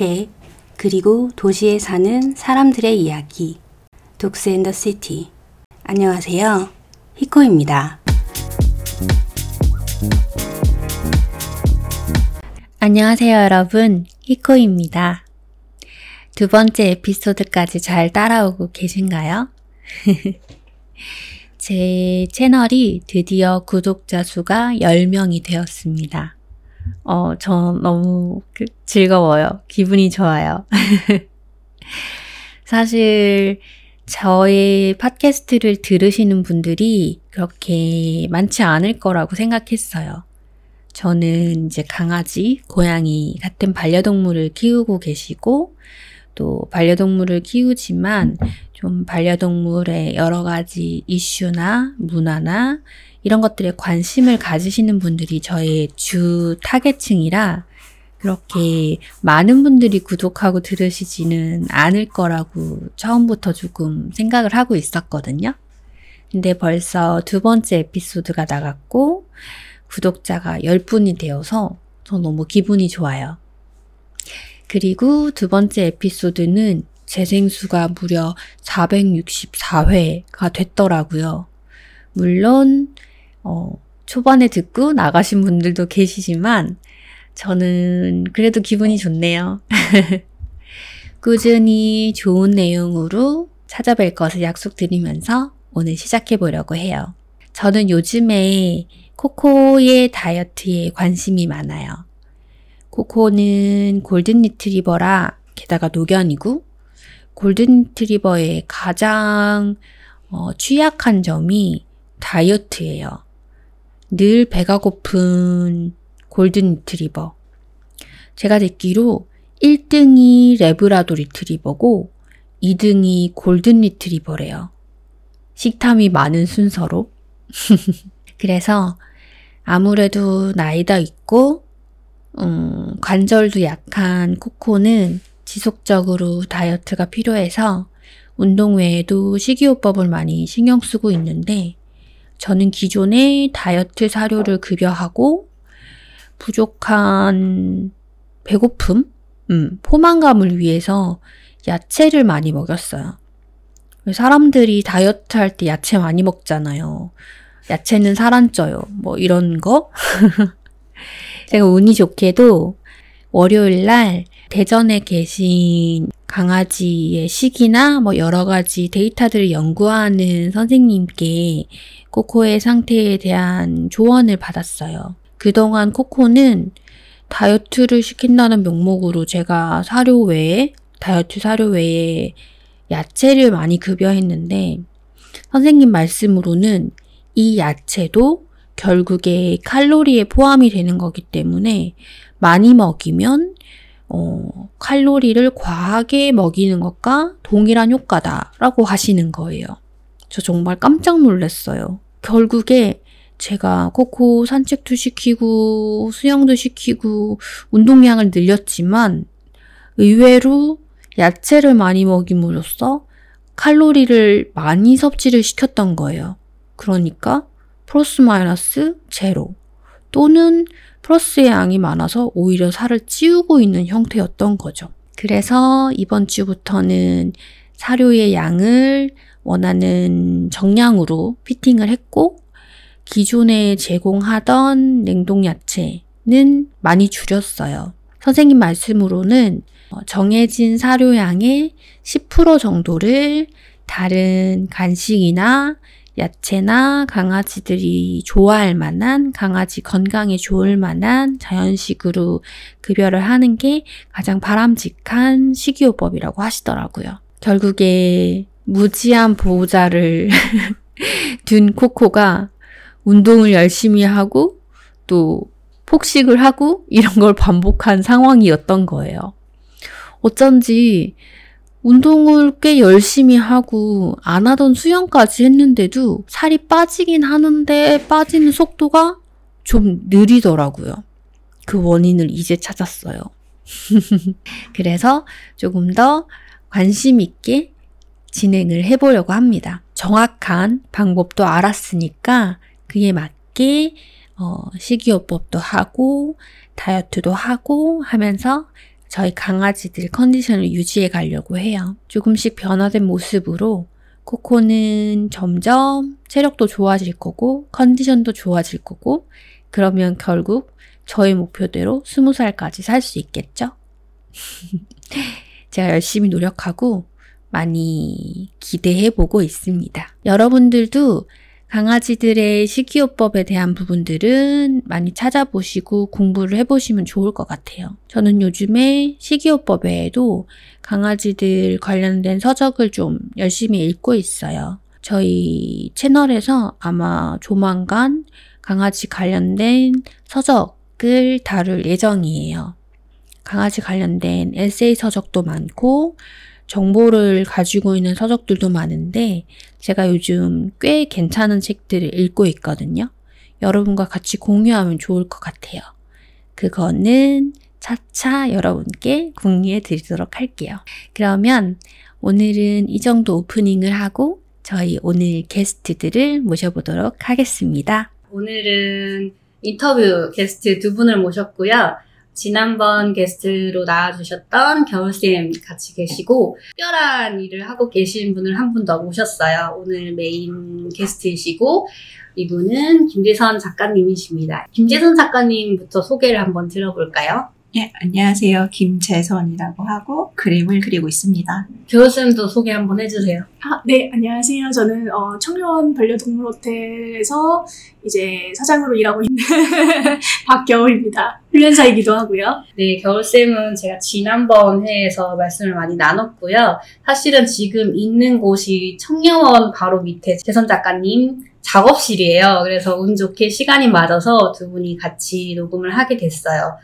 학회, 그리고 도시에 사는 사람들의 이야기. 독스 앤더 시티. 안녕하세요. 히코입니다. 안녕하세요, 여러분. 히코입니다. 두 번째 에피소드까지 잘 따라오고 계신가요? 제 채널이 드디어 구독자 수가 10명이 되었습니다. 어, 저 너무 그 즐거워요. 기분이 좋아요. 사실, 저의 팟캐스트를 들으시는 분들이 그렇게 많지 않을 거라고 생각했어요. 저는 이제 강아지, 고양이 같은 반려동물을 키우고 계시고, 또 반려동물을 키우지만 좀 반려동물의 여러 가지 이슈나 문화나 이런 것들에 관심을 가지시는 분들이 저의 주 타겟층이라 그렇게 많은 분들이 구독하고 들으시지는 않을 거라고 처음부터 조금 생각을 하고 있었거든요. 근데 벌써 두 번째 에피소드가 나갔고 구독자가 10분이 되어서 저 너무 기분이 좋아요. 그리고 두 번째 에피소드는 재생수가 무려 464회가 됐더라고요. 물론, 어, 초반에 듣고 나가신 분들도 계시지만, 저는 그래도 기분이 좋네요. 꾸준히 좋은 내용으로 찾아뵐 것을 약속드리면서 오늘 시작해 보려고 해요. 저는 요즘에 코코의 다이어트에 관심이 많아요. 코코는 골든 리트리버라 게다가 노견이고 골든 리트리버의 가장 어, 취약한 점이 다이어트예요. 늘 배가 고픈 골든 리트리버. 제가 듣기로 1등이 래브라도 리트리버고 2등이 골든 리트리버래요. 식탐이 많은 순서로. 그래서 아무래도 나이가 있고 음, 관절도 약한 코코는 지속적으로 다이어트가 필요해서 운동 외에도 식이요법을 많이 신경 쓰고 있는데 저는 기존에 다이어트 사료를 급여하고 부족한 배고픔, 음, 포만감을 위해서 야채를 많이 먹였어요. 사람들이 다이어트 할 때 야채 많이 먹잖아요. 야채는 살안 쪄요. 뭐 이런 거. 제가 운이 좋게도 월요일 날 대전에 계신 강아지의 식이나 뭐 여러 가지 데이터들을 연구하는 선생님께 코코의 상태에 대한 조언을 받았어요. 그동안 코코는 다이어트를 시킨다는 명목으로 제가 사료 외에, 다이어트 사료 외에 야채를 많이 급여했는데, 선생님 말씀으로는 이 야채도 결국에 칼로리에 포함이 되는 거기 때문에 많이 먹이면 어, 칼로리를 과하게 먹이는 것과 동일한 효과다라고 하시는 거예요. 저 정말 깜짝 놀랐어요. 결국에 제가 코코 산책도 시키고 수영도 시키고 운동량을 늘렸지만 의외로 야채를 많이 먹임으로써 칼로리를 많이 섭취를 시켰던 거예요. 그러니까 플러스 마이너스 제로 또는 플러스의 양이 많아서 오히려 살을 찌우고 있는 형태였던 거죠. 그래서 이번 주부터는 사료의 양을 원하는 정량으로 피팅을 했고 기존에 제공하던 냉동 야채는 많이 줄였어요. 선생님 말씀으로는 정해진 사료양의 10% 정도를 다른 간식이나 야채나 강아지들이 좋아할 만한 강아지 건강에 좋을 만한 자연식으로 급여를 하는 게 가장 바람직한 식이요법이라고 하시더라고요. 결국에 무지한 보호자를 둔 코코가 운동을 열심히 하고 또 폭식을 하고 이런 걸 반복한 상황이었던 거예요. 어쩐지 운동을 꽤 열심히 하고 안 하던 수영까지 했는데도 살이 빠지긴 하는데 빠지는 속도가 좀 느리더라고요. 그 원인을 이제 찾았어요. 그래서 조금 더 관심 있게 진행을 해보려고 합니다. 정확한 방법도 알았으니까 그에 맞게 어, 식이요법도 하고 다이어트도 하고 하면서 저희 강아지들 컨디션을 유지해 가려고 해요. 조금씩 변화된 모습으로 코코는 점점 체력도 좋아질 거고 컨디션도 좋아질 거고 그러면 결국 저의 목표대로 20살까지 살 수 있겠죠? 제가 열심히 노력하고 많이 기대해 보고 있습니다. 여러분들도 강아지들의 식이요법에 대한 부분들은 많이 찾아보시고 공부를 해보시면 좋을 것 같아요. 저는 요즘에 식이요법 외에도 강아지들 관련된 서적을 좀 열심히 읽고 있어요. 저희 채널에서 아마 조만간 강아지 관련된 서적을 다룰 예정이에요. 강아지 관련된 에세이 서적도 많고, 정보를 가지고 있는 서적들도 많은데 제가 요즘 꽤 괜찮은 책들을 읽고 있거든요. 여러분과 같이 공유하면 좋을 것 같아요. 그거는 차차 여러분께 공유해 드리도록 할게요. 그러면 오늘은 이 정도 오프닝을 하고 저희 오늘 게스트들을 모셔보도록 하겠습니다. 오늘은 인터뷰 게스트 두 분을 모셨고요. 지난번 게스트로 나와주셨던 겨울쌤 같이 계시고 특별한 일을 하고 계신 분을 한 분 더 모셨어요. 오늘 메인 게스트이시고 이분은 김재선 작가님이십니다. 김재선 작가님부터 소개를 한번 들어볼까요? 예, 안녕하세요. 김재선이라고 하고 그림을 그리고 있습니다. 겨울쌤도 소개 한번 해주세요. 아, 네, 안녕하세요. 저는 어, 청년 반려동물 호텔에서 이제 사장으로 일하고 있는 박겨울입니다. 훈련사이기도 하고요. 네, 겨울쌤은 제가 지난번 회에서 말씀을 많이 나눴고요. 사실은 지금 있는 곳이 청년원 바로 밑에 재선 작가님 작업실이에요. 그래서 운 좋게 시간이 맞아서 두 분이 같이 녹음을 하게 됐어요.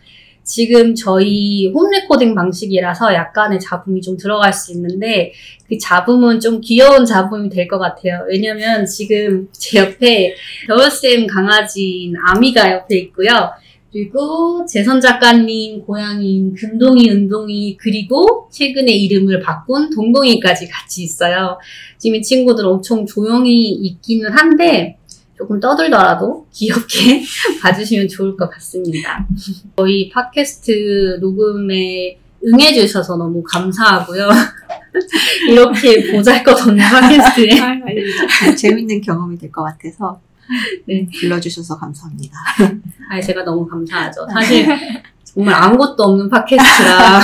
지금 저희 home recording 방식이라서 약간의 잡음이 좀 들어갈 수 있는데 그 잡음은 좀 귀여운 잡음이 될 것 같아요. 왜냐면 지금 제 옆에 겨울쌤 강아지인 아미가 옆에 있고요. 그리고 재선 작가님 고양이인 금동이, 은동이, 그리고 최근에 이름을 바꾼 동동이까지 같이 있어요. 지금 이 친구들 엄청 조용히 있기는 한데 조금 떠들더라도 귀엽게 봐주시면 좋을 것 같습니다. 저희 팟캐스트 녹음에 응해주셔서 너무 감사하고요. 이렇게 보잘것없는 팟캐스트에 아. 재밌는 경험이 될 것 같아서 네. 불러주셔서 감사합니다. 아니, 제가 너무 감사하죠. 사실 정말 아무것도 없는 팟캐스트라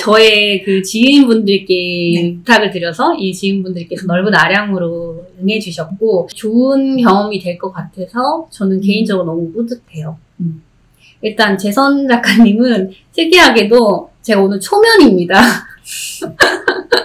저의 그 지인분들께 네. 부탁을 드려서 이 지인분들께서 넓은 아량으로 응해주셨고 좋은 경험이 될 것 같아서 저는 개인적으로 너무 뿌듯해요. 음. 일단 재선 작가님은 특이하게도 제가 오늘 초면입니다.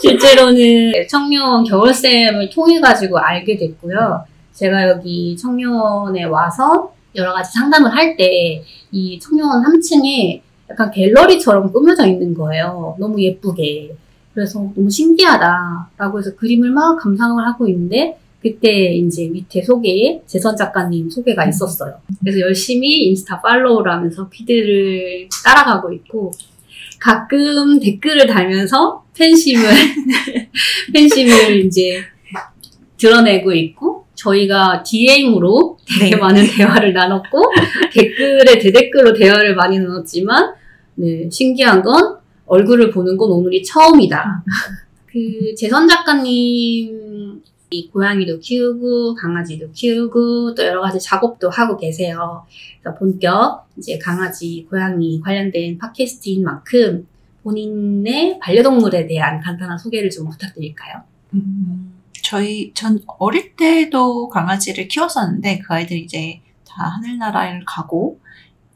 실제로는 청년 겨울쌤을 통해 가지고 알게 됐고요. 제가 여기 청년에 와서 여러 가지 상담을 할 때 이 청년 3층에 약간 갤러리처럼 꾸며져 있는 거예요. 너무 예쁘게. 그래서 너무 신기하다라고 해서 그림을 막 감상을 하고 있는데 그때 이제 밑에 소개에 재선 작가님 소개가 있었어요. 그래서 열심히 인스타 팔로우를 하면서 피드를 따라가고 있고 가끔 댓글을 달면서 팬심을 팬심을 이제 드러내고 있고 저희가 DM으로 되게 네. 많은 대화를 나눴고 댓글에 대댓글로 대화를 많이 나눴지만 네, 신기한 건 얼굴을 보는 건 오늘이 처음이다. 그 재선 작가님 이 고양이도 키우고 강아지도 키우고 또 여러 가지 작업도 하고 계세요. 그래서 본격 이제 강아지, 고양이 관련된 팟캐스트인 만큼 본인의 반려동물에 대한 간단한 소개를 좀 부탁드릴까요? 음, 저희 전 어릴 때도 강아지를 키웠었는데 그 아이들이 이제 다 하늘나라를 가고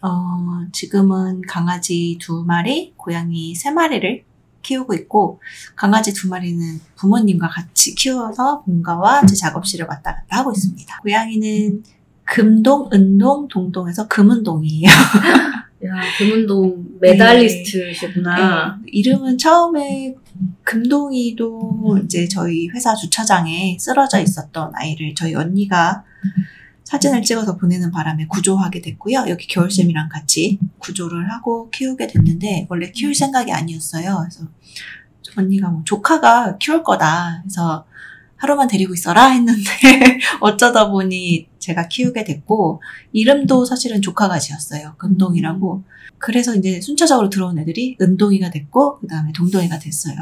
어, 지금은 강아지 두 마리, 고양이 세 마리를 키우고 있고 강아지 두 마리는 부모님과 같이 키워서 본가와 제 작업실을 왔다 갔다 하고 있습니다. 고양이는 금동, 은동, 동동에서 금은동이에요. 야, 금운동 메달리스트시구나. 네, 이름은 처음에 금동이도 이제 저희 회사 주차장에 쓰러져 있었던 아이를 저희 언니가 사진을 찍어서 보내는 바람에 구조하게 됐고요. 여기 겨울쌤이랑 같이 구조를 하고 키우게 됐는데 원래 키울 생각이 아니었어요. 그래서 언니가 뭐 조카가 키울 거다. 그래서 하루만 데리고 있어라 했는데 어쩌다 보니 제가 키우게 됐고 이름도 사실은 조카가 지었어요. 금동이라고. 그래서 이제 순차적으로 들어온 애들이 은동이가 됐고 그다음에 동동이가 됐어요.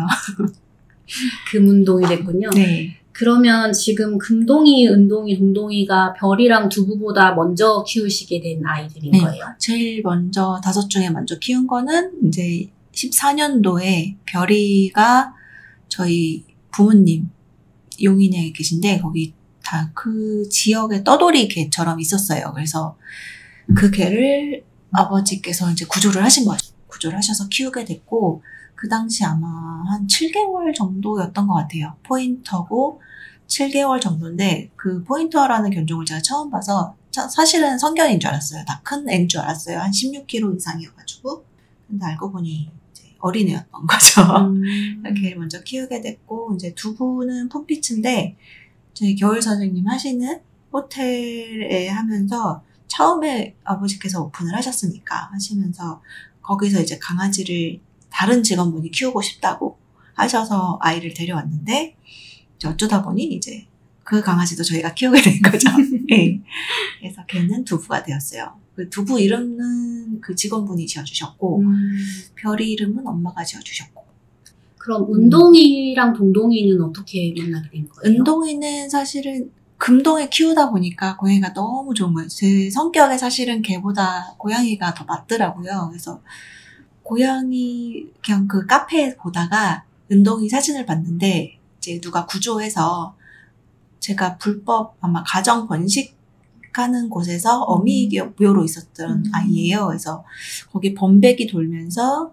금운동이 됐군요. 네. 그러면 지금 금동이, 은동이, 동동이가 별이랑 두부보다 먼저 키우시게 된 아이들인 네. 거예요. 제일 먼저 다섯 중에 먼저 키운 거는 이제 14년도에 별이가 저희 부모님 용인에 계신데 거기 다 그 지역에 떠돌이 개처럼 있었어요. 그래서 그 개를 아버지께서 이제 구조를 하신 거죠. 구조를 하셔서 키우게 됐고 그 당시 아마 한 7개월 정도였던 것 같아요. 포인터고 7개월 정도인데 그 포인터라는 견종을 제가 처음 봐서 차- 사실은 성견인 줄 알았어요. 다 큰 애인 줄 알았어요. 한 16kg 이상이어가지고. 근데 알고 보니 이제 어린애였던 거죠. 음. 걔를 먼저 키우게 됐고 이제 두부는 풋빛인데 저희 겨울 선생님 하시는 호텔에 하면서 처음에 아버지께서 오픈을 하셨으니까 하시면서 거기서 이제 강아지를 다른 직원분이 키우고 싶다고 하셔서 아이를 데려왔는데 어쩌다 보니 이제 그 강아지도 저희가 키우게 된 거죠. 네. 그래서 걔는 두부가 되었어요. 그 두부 이름은 그 직원분이 지어주셨고 음. 별이 이름은 엄마가 지어주셨고 그럼 은동이랑 동동이는 어떻게 만나게 된 거예요? 은동이는 사실은 금동에 키우다 보니까 고양이가 너무 좋은 거예요. 제 성격에 사실은 개보다 고양이가 더 맞더라고요. 그래서 고양이 그냥 그 카페에 보다가 은동이 사진을 봤는데 이제 누가 구조해서 제가 불법 아마 가정 번식하는 곳에서 어미묘로 있었던 음. 아이예요. 그래서 거기 범백이 돌면서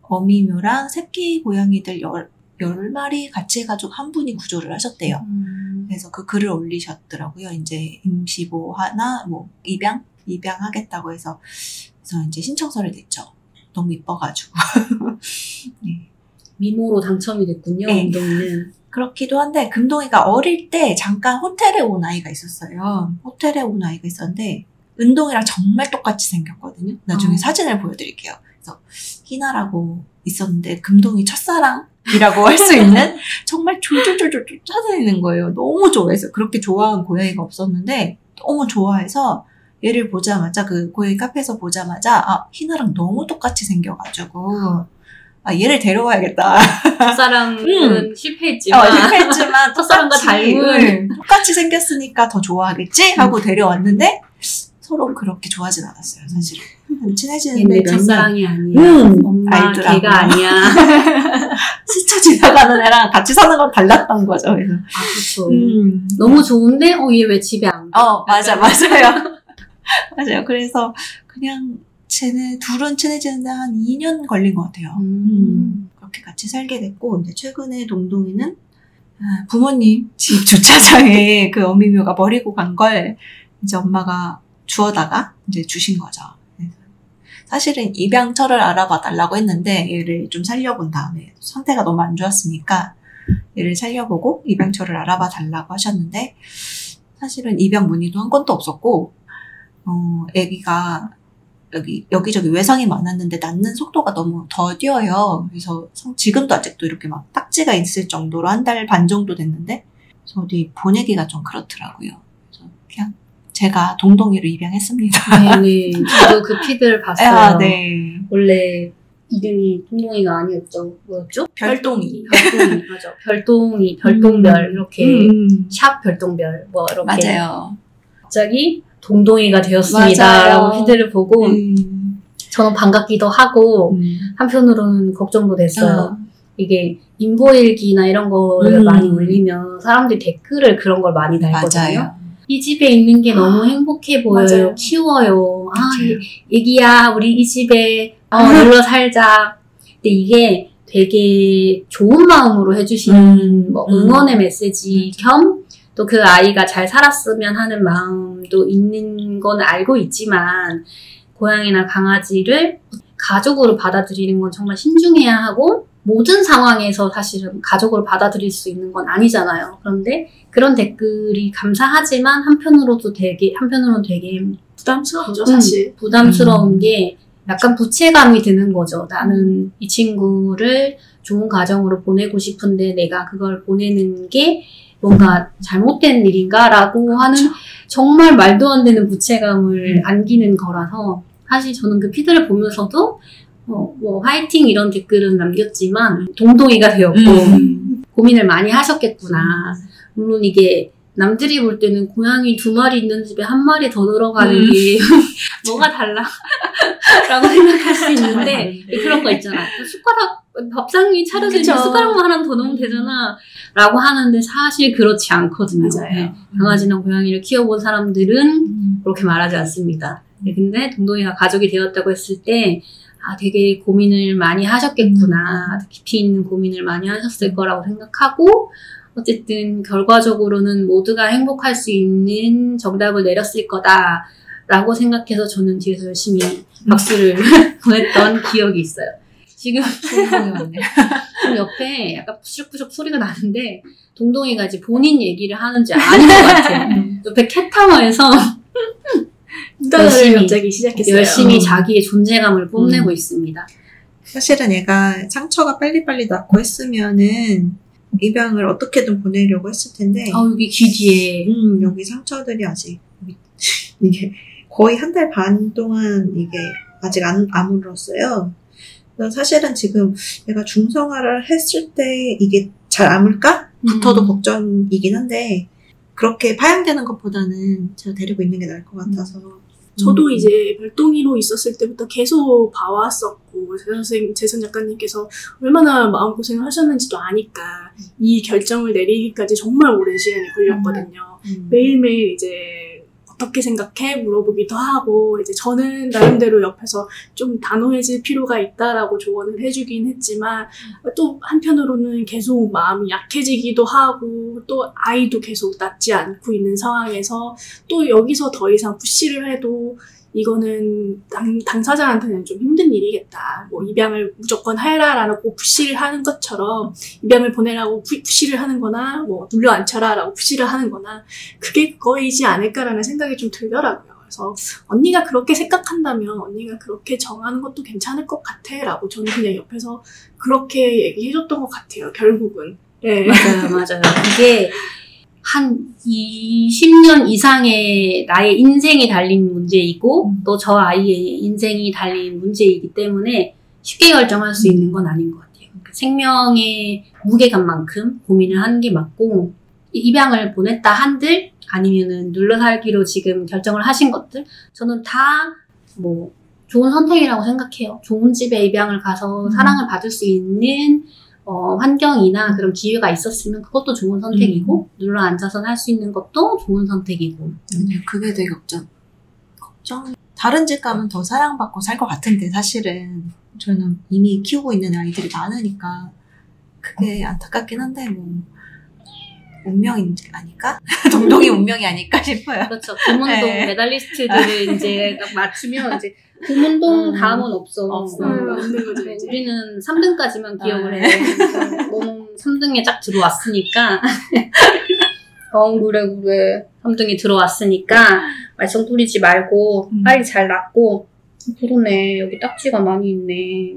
어미묘랑 새끼 고양이들 열, 열 마리 같이 해가지고 한 분이 구조를 하셨대요. 음. 그래서 그 글을 올리셨더라고요. 이제 임시보 하나, 뭐, 입양? 입양하겠다고 해서. 그래서 이제 신청서를 냈죠. 너무 이뻐가지고. 네. 미모로 당첨이 됐군요. 네. 은동이는. 그렇기도 한데, 금동이가 어릴 때 잠깐 호텔에 온 아이가 있었어요. 호텔에 온 아이가 있었는데, 은동이랑 정말 똑같이 생겼거든요. 나중에 어. 사진을 보여드릴게요. 그래서, 희나라고 있었는데, 금동이 첫사랑 이라고 할 수 있는 정말 졸졸졸졸 쫓아다니는 거예요. 너무 좋아해서. 그렇게 좋아한 고양이가 없었는데, 너무 좋아해서, 얘를 보자마자, 그 고양이 카페에서 보자마자, 아, 희나랑 너무 똑같이 생겨가지고, 아, 얘를 데려와야겠다. 첫사랑은 실패했지만. 어, 실패했지만 첫사랑과 닮은. 응, 똑같이 생겼으니까 더 좋아하겠지 하고 데려왔는데 서로 그렇게 좋아하진 않았어요 사실은 친해지는데 얘네 몇 년- 첫사랑이 아니야. 음, 엄마 알더라고요. 걔가 아니야. 스쳐 지나가는 애랑 같이 사는 건 달랐던 거죠 그래서 아, 그쵸. 음. 너무 좋은데, 어, 얘 왜 집에 안 가? 어 맞아 맞아요 맞아요 그래서 그냥 쟤네 둘은 친해지는데 한 2년 걸린 것 같아요 음. 그렇게 같이 살게 됐고, 근데 최근에 동동이는 아, 부모님 집 주차장에 그 어미묘가 버리고 간 걸 이제 엄마가 주워다가 이제 주신 거죠. 사실은 입양처를 알아봐 달라고 했는데 얘를 좀 살려본 다음에 상태가 너무 안 좋았으니까 얘를 살려보고 입양처를 알아봐 달라고 하셨는데 사실은 입양 문의도 한 건도 없었고 어, 아기가 여기 여기저기 외상이 많았는데 낳는 속도가 너무 더뎌요. 그래서 성- 지금도 아직도 이렇게 막 딱지가 있을 정도로 한 달 반 정도 됐는데 그래서 어디 보내기가 좀 그렇더라고요. 그래서 그냥 제가 동동이로 입양했습니다. 네네. 저도 그 피드를 봤어요. 아, 네. 원래 이름이 동동이가 아니었죠. 뭐였죠? 별동이. 별동이. 맞아. 별동이, 별동별. 이렇게. 음, 샵 별동별. 뭐, 이렇게. 맞아요. 갑자기 동동이가 되었습니다. 맞아요. 라고 피드를 보고, 음, 저는 반갑기도 하고, 음. 한편으로는 걱정도 됐어요. 어, 이게 인보일기나 이런 거를 음. 많이 올리면 사람들이 댓글을 그런 걸 많이 달거든요. 맞아요. 이 집에 있는 게 너무 행복해 보여요. 맞아요. 키워요. 아, 맞아요. 애기야, 우리 이 집에 어, 놀러 살자. 근데 이게 되게 좋은 마음으로 해주시는 음, 뭐 음. 응원의 메시지 겸 또 그 아이가 잘 살았으면 하는 마음도 있는 건 알고 있지만 고양이나 강아지를 가족으로 받아들이는 건 정말 신중해야 하고 모든 상황에서 사실은 가족으로 받아들일 수 있는 건 아니잖아요. 그런데 그런 댓글이 감사하지만 한편으로도 되게 한편으로는 되게 부담스럽죠, 음, 사실. 부담스러운 음. 게 약간 부채감이 드는 거죠. 나는 이 친구를 좋은 가정으로 보내고 싶은데 내가 그걸 보내는 게 뭔가 잘못된 일인가라고 하는 정말 말도 안 되는 부채감을 안기는 거라서 사실 저는 그 피드를 보면서도 어, 뭐 화이팅 이런 댓글은 남겼지만 동동이가 되었고 음. 고민을 많이 하셨겠구나. 물론 이게 남들이 볼 때는 고양이 두 마리 있는 집에 한 마리 더 들어가는 음. 게 뭐가 달라? 라고 생각할 수 있는데 그런 거 있잖아. 숟가락 밥상이 차려져 그쵸. 숟가락만 하나 더 넣으면 되잖아. 라고 하는데 사실 그렇지 않거든요. 맞아요. 네. 강아지나 고양이를 키워본 사람들은 음. 그렇게 말하지 않습니다. 네, 근데 동동이가 가족이 되었다고 했을 때, 아, 되게 고민을 많이 하셨겠구나. 깊이 있는 고민을 많이 하셨을 거라고 생각하고, 어쨌든 결과적으로는 모두가 행복할 수 있는 정답을 내렸을 거다. 라고 생각해서 저는 뒤에서 열심히 박수를 보냈던 기억이 있어요. 지금 동동이 왔네. 지금 옆에 약간 푸슉푸슉 소리가 나는데, 동동이가 이제 본인 얘기를 하는지 아닌 것 같아요. 옆에 캣타워에서 열심히, 갑자기 시작했어요. 열심히 음. 자기의 존재감을 뽐내고 음. 있습니다. 사실은 얘가 상처가 빨리빨리 낫고 했으면은 입양을 어떻게든 보내려고 했을 텐데 아, 여기 귀 뒤에. 음, 여기 상처들이 아직 이게 거의 한 달 반 동안 이게 아직 안 아물었어요. 사실은 지금 얘가 중성화를 했을 때 이게 잘 아물까? 부터도 음. 걱정이긴 한데 그렇게 파양되는 것보다는 제가 데리고 있는 게 나을 것 같아서 저도 음. 이제 별동이로 있었을 때부터 계속 봐왔었고 제 선생 재선 작가님께서 얼마나 마음고생을 하셨는지도 아니까 이 결정을 내리기까지 정말 오랜 시간이 걸렸거든요. 음. 매일매일 이제 어떻게 생각해? 물어보기도 하고 이제 저는 나름대로 옆에서 좀 단호해질 필요가 있다라고 조언을 해주긴 했지만 또 한편으로는 계속 마음이 약해지기도 하고 또 아이도 계속 낫지 않고 있는 상황에서 또 여기서 더 이상 푸시를 해도 이거는 당, 당사자한테는 좀 힘든 일이겠다. 뭐 입양을 무조건 해라라고 푸시를 하는 것처럼 입양을 보내라고 푸, 푸시를 하는 거나 뭐 눌러 앉혀라라고 푸시를 하는 거나 그게 그거이지 않을까라는 생각이 좀 들더라고요. 그래서 언니가 그렇게 생각한다면 언니가 그렇게 정하는 것도 괜찮을 것 같아 라고 저는 그냥 옆에서 그렇게 얘기해줬던 것 같아요. 결국은. 예. 맞아요, 맞아요. 이게 한 20년 이상의 나의 인생이 달린 문제이고, 음. 또저 아이의 인생이 달린 문제이기 때문에 쉽게 결정할 수 있는 건 아닌 것 같아요. 그러니까 생명의 무게감만큼 고민을 하는 게 맞고, 이- 입양을 보냈다 한들, 아니면은 눌러 살기로 지금 결정을 하신 것들, 저는 다 뭐, 좋은 선택이라고 생각해요. 좋은 집에 입양을 가서 음. 사랑을 받을 수 있는 어, 환경이나 그런 기회가 있었으면 그것도 좋은 선택이고, 눌러 앉아서 할 수 있는 것도 좋은 선택이고. 아니요, 그게 되게 걱정. 걱정. 다른 집 가면 더 사랑받고 살 것 같은데, 사실은. 저는 이미 키우고 있는 아이들이 많으니까, 그게 안타깝긴 한데, 뭐, 운명이 아닐까? 동동이 운명이 아닐까 싶어요. 그렇죠. 금운동 네. 메달리스트들을 이제 딱 맞추면 이제 금운동 음, 다음은 없어. 없어. 음. 음, 네, 이제. 우리는 3등까지만 기억을 아, 해. 너는 3등에 딱 들어왔으니까. 어, 그래, 그래. 3등에 들어왔으니까, 말썽 부리지 말고, 음. 빨리 잘 낳고. 그러네. 여기 딱지가 많이 있네.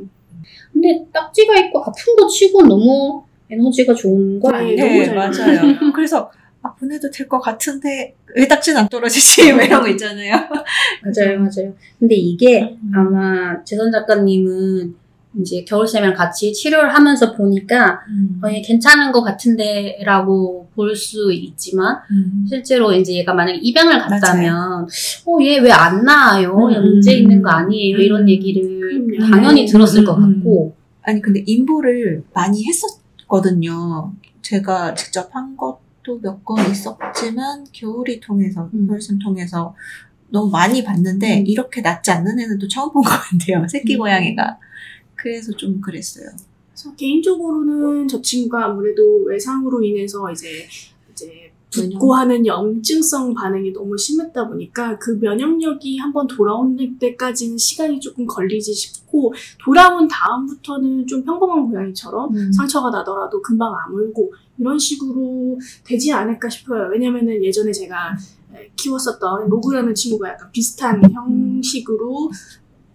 근데 딱지가 있고 아픈 거 치고 너무 에너지가 좋은 거 네, 아니에요? 너무 잘 맞아요. 그래서, 아, 보내도 될 것 같은데, 왜 딱지는 안 떨어지지? 뭐 이런 거 있잖아요. 맞아요, 맞아요. 근데 이게 아마 재선 작가님은 이제 겨울쌤이랑 같이 치료를 하면서 보니까 음. 어, 얘 괜찮은 것 같은데 라고 볼 수 있지만 음. 실제로 이제 얘가 만약에 입양을 갔다면 어, 얘 왜 안 나아요? 음. 얘 문제 있는 거 아니에요? 이런 음. 얘기를. 당연히 들었을 음, 것 음, 같고 아니 근데 인보를 많이 했었 거든요. 제가 직접 한 것도 몇 건 있었지만 겨울이 통해서 음. 펄슨 통해서 너무 많이 봤는데 음. 이렇게 낫지 않는 애는 또 처음 본 것 같아요. 새끼 음. 고양이가. 그래서 좀 그랬어요. 그래서 개인적으로는 저 친구가 아무래도 외상으로 인해서 이제 이제 붓고 하는 염증성 반응이 너무 심했다 보니까 그 면역력이 한번 돌아오는 때까지는 시간이 조금 걸리지 싶고 돌아온 다음부터는 좀 평범한 고양이처럼 음. 상처가 나더라도 금방 아물고 이런 식으로 되지 않을까 싶어요. 왜냐면은 예전에 제가 키웠었던 로그라는 친구가 약간 비슷한 형식으로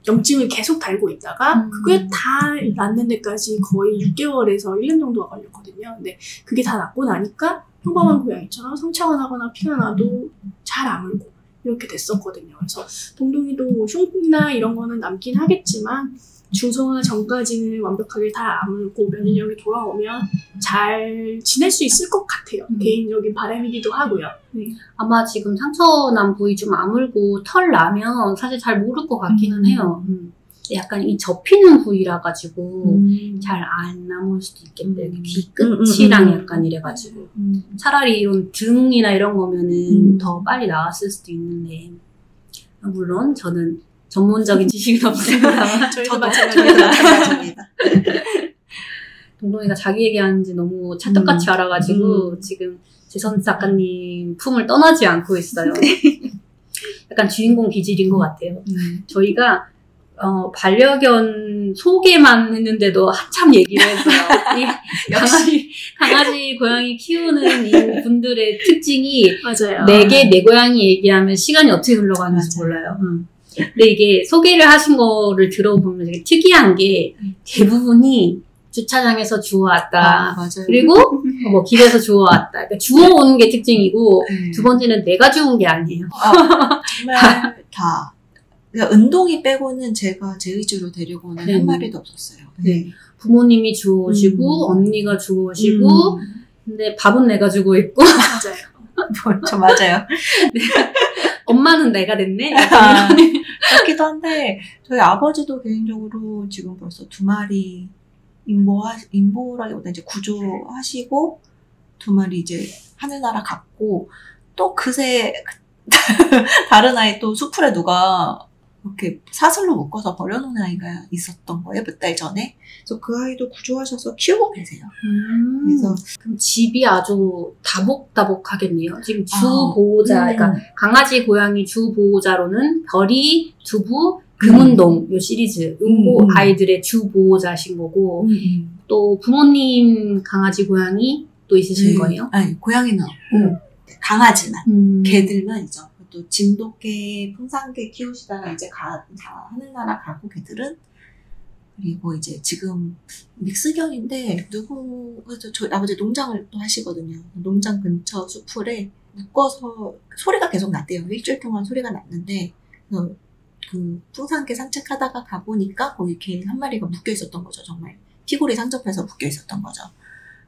염증을 계속 달고 있다가 음. 그게 다 낫는 데까지 거의 6개월에서 1년 정도가 걸렸거든요. 근데 그게 다 낫고 나니까 평범한 고양이처럼 상처가 나거나 피가 나도 잘 아물고 이렇게 됐었거든요. 그래서 동동이도 흉이나 이런 거는 남긴 하겠지만 중성화 전까지는 완벽하게 다 아물고 면역력이 돌아오면 잘 지낼 수 있을 것 같아요. 음. 개인적인 바람이기도 하고요. 네. 아마 지금 상처 난 부위 좀 아물고 털 나면 사실 잘 모를 것 같기는 음. 해요. 음. 약간 이 접히는 부위라 가지고 음. 잘안 남을 수도 있겠대. 음. 귀 음, 음, 끝이랑 음. 약간 이래 가지고 음. 차라리 이런 등이나 이런 거면은 음. 더 빨리 나왔을 수도 있는데 물론 저는 전문적인 지식은 없습니다. 저희도 저도 마찬가지입니다. 동동이가 자기 얘기하는지 너무 찰떡같이 알아가지고 음. 지금 재선 작가님 품을 떠나지 않고 있어요. 약간 주인공 기질인 것 같아요. 음. 저희가 어, 반려견 소개만 했는데도 한참 얘기를 했어요. 이 강아지, 강아지, 고양이 키우는 이 분들의 특징이 맞아요. 내게 내 고양이 얘기하면 시간이 어떻게 흘러가는지 맞아요. 몰라요. 음. 근데 이게 소개를 하신 거를 들어보면 되게 특이한 게 대부분이 주차장에서 주워왔다. 아, 맞아요. 그리고 뭐 길에서 주워왔다. 그러니까 주워오는 게 특징이고 네. 두 번째는 내가 주운 게 아니에요. 아, 정말 다. 그러니까 은동이 빼고는 제가 제 의지로 데리고는 네. 한 마리도 없었어요. 네. 부모님이 주워오시고 음. 언니가 주워오시고 음. 근데 밥은 내가 주고 있고 맞아요. 저 맞아요. 엄마는 내가 됐네. 아. 그렇기도 한데 저희 아버지도 개인적으로 지금 벌써 두 마리 인보하 인보라기보다 이제 구조하시고 두 마리 이제 하늘나라 갔고 또 그새 다른 아이 또 수풀에 누가 이렇게 사슬로 묶어서 버려놓은 아이가 있었던 거예요 몇 달 전에. 그래서 그 아이도 구조하셔서 키우고 계세요. 음. 그래서 그럼 집이 아주 다복다복하겠네요. 지금 주 아, 보호자, 음. 그러니까 강아지, 고양이 주 보호자로는 별이, 두부, 금운동 요 시리즈 요거 음, 음. 아이들의 주 보호자신 거고 음, 음. 또 부모님 강아지, 고양이 또 있으신 네. 거예요? 아니 고양이는 없고 음. 강아지만. 음. 개들만 있죠. 또 진돗개, 풍산개 키우시다가 이제 가, 다 하늘나라 가고 개들은 그리고 이제 지금 믹스견인데 누구 그래서 저희 아버지 농장을 또 하시거든요. 농장 근처 수풀에 묶어서 소리가 계속 났대요. 일주일 동안 소리가 났는데 그 풍산개 산책하다가 가보니까 거기 개 한 마리가 묶여 있었던 거죠. 정말 피골이 상접해서 묶여 있었던 거죠.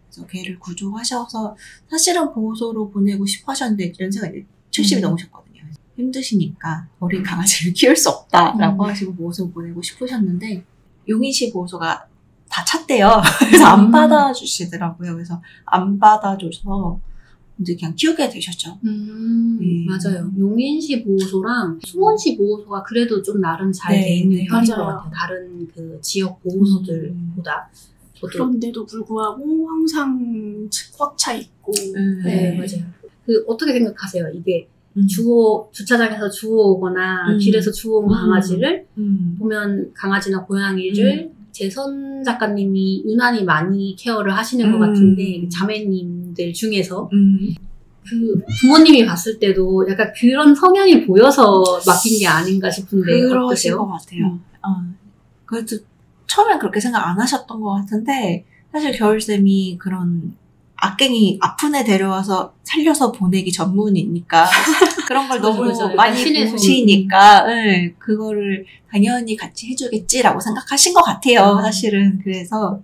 그래서 개를 구조하셔서 사실은 보호소로 보내고 싶어 하셨는데 이런 생각이 70이 음. 넘으셨거든요. 힘드시니까 어린 강아지를 키울 수 없다라고 음. 하시고 보호소 보내고 싶으셨는데 용인시 보호소가 다 찼대요. 그래서 안 음. 받아주시더라고요. 그래서 안 받아줘서 이제 그냥 키우게 되셨죠. 음, 음. 맞아요. 용인시 보호소랑 수원시 보호소가 그래도 좀 나름 잘돼 네, 있는 네. 편인 것 맞아요. 같아요. 다른 그 지역 보호소들보다. 저도 그런데도 불구하고 항상 꽉차 있고. 네, 네. 맞아요. 그 어떻게 생각하세요? 이게 음. 주워 주차장에서 주워오거나 음. 길에서 주워온 음. 강아지를 음. 보면 강아지나 고양이를 재선 작가님이 유난히 많이 케어를 하시는 것 음. 같은데 자매님들 중에서 음. 그 부모님이 봤을 때도 약간 그런 성향이 보여서 맡긴 게 아닌가 싶은데 그러신 어떠세요? 것 같아요. 음. 어, 그래도 처음엔 그렇게 생각 안 하셨던 것 같은데 사실 겨울쌤이 그런 악갱이 아픈 애 데려와서 살려서 보내기 전문이니까 그런 걸 너무 맞아요. 많이. 보시니까 네, 그거를 당연히 같이 해주겠지라고 생각하신 것 같아요. 음. 사실은 그래서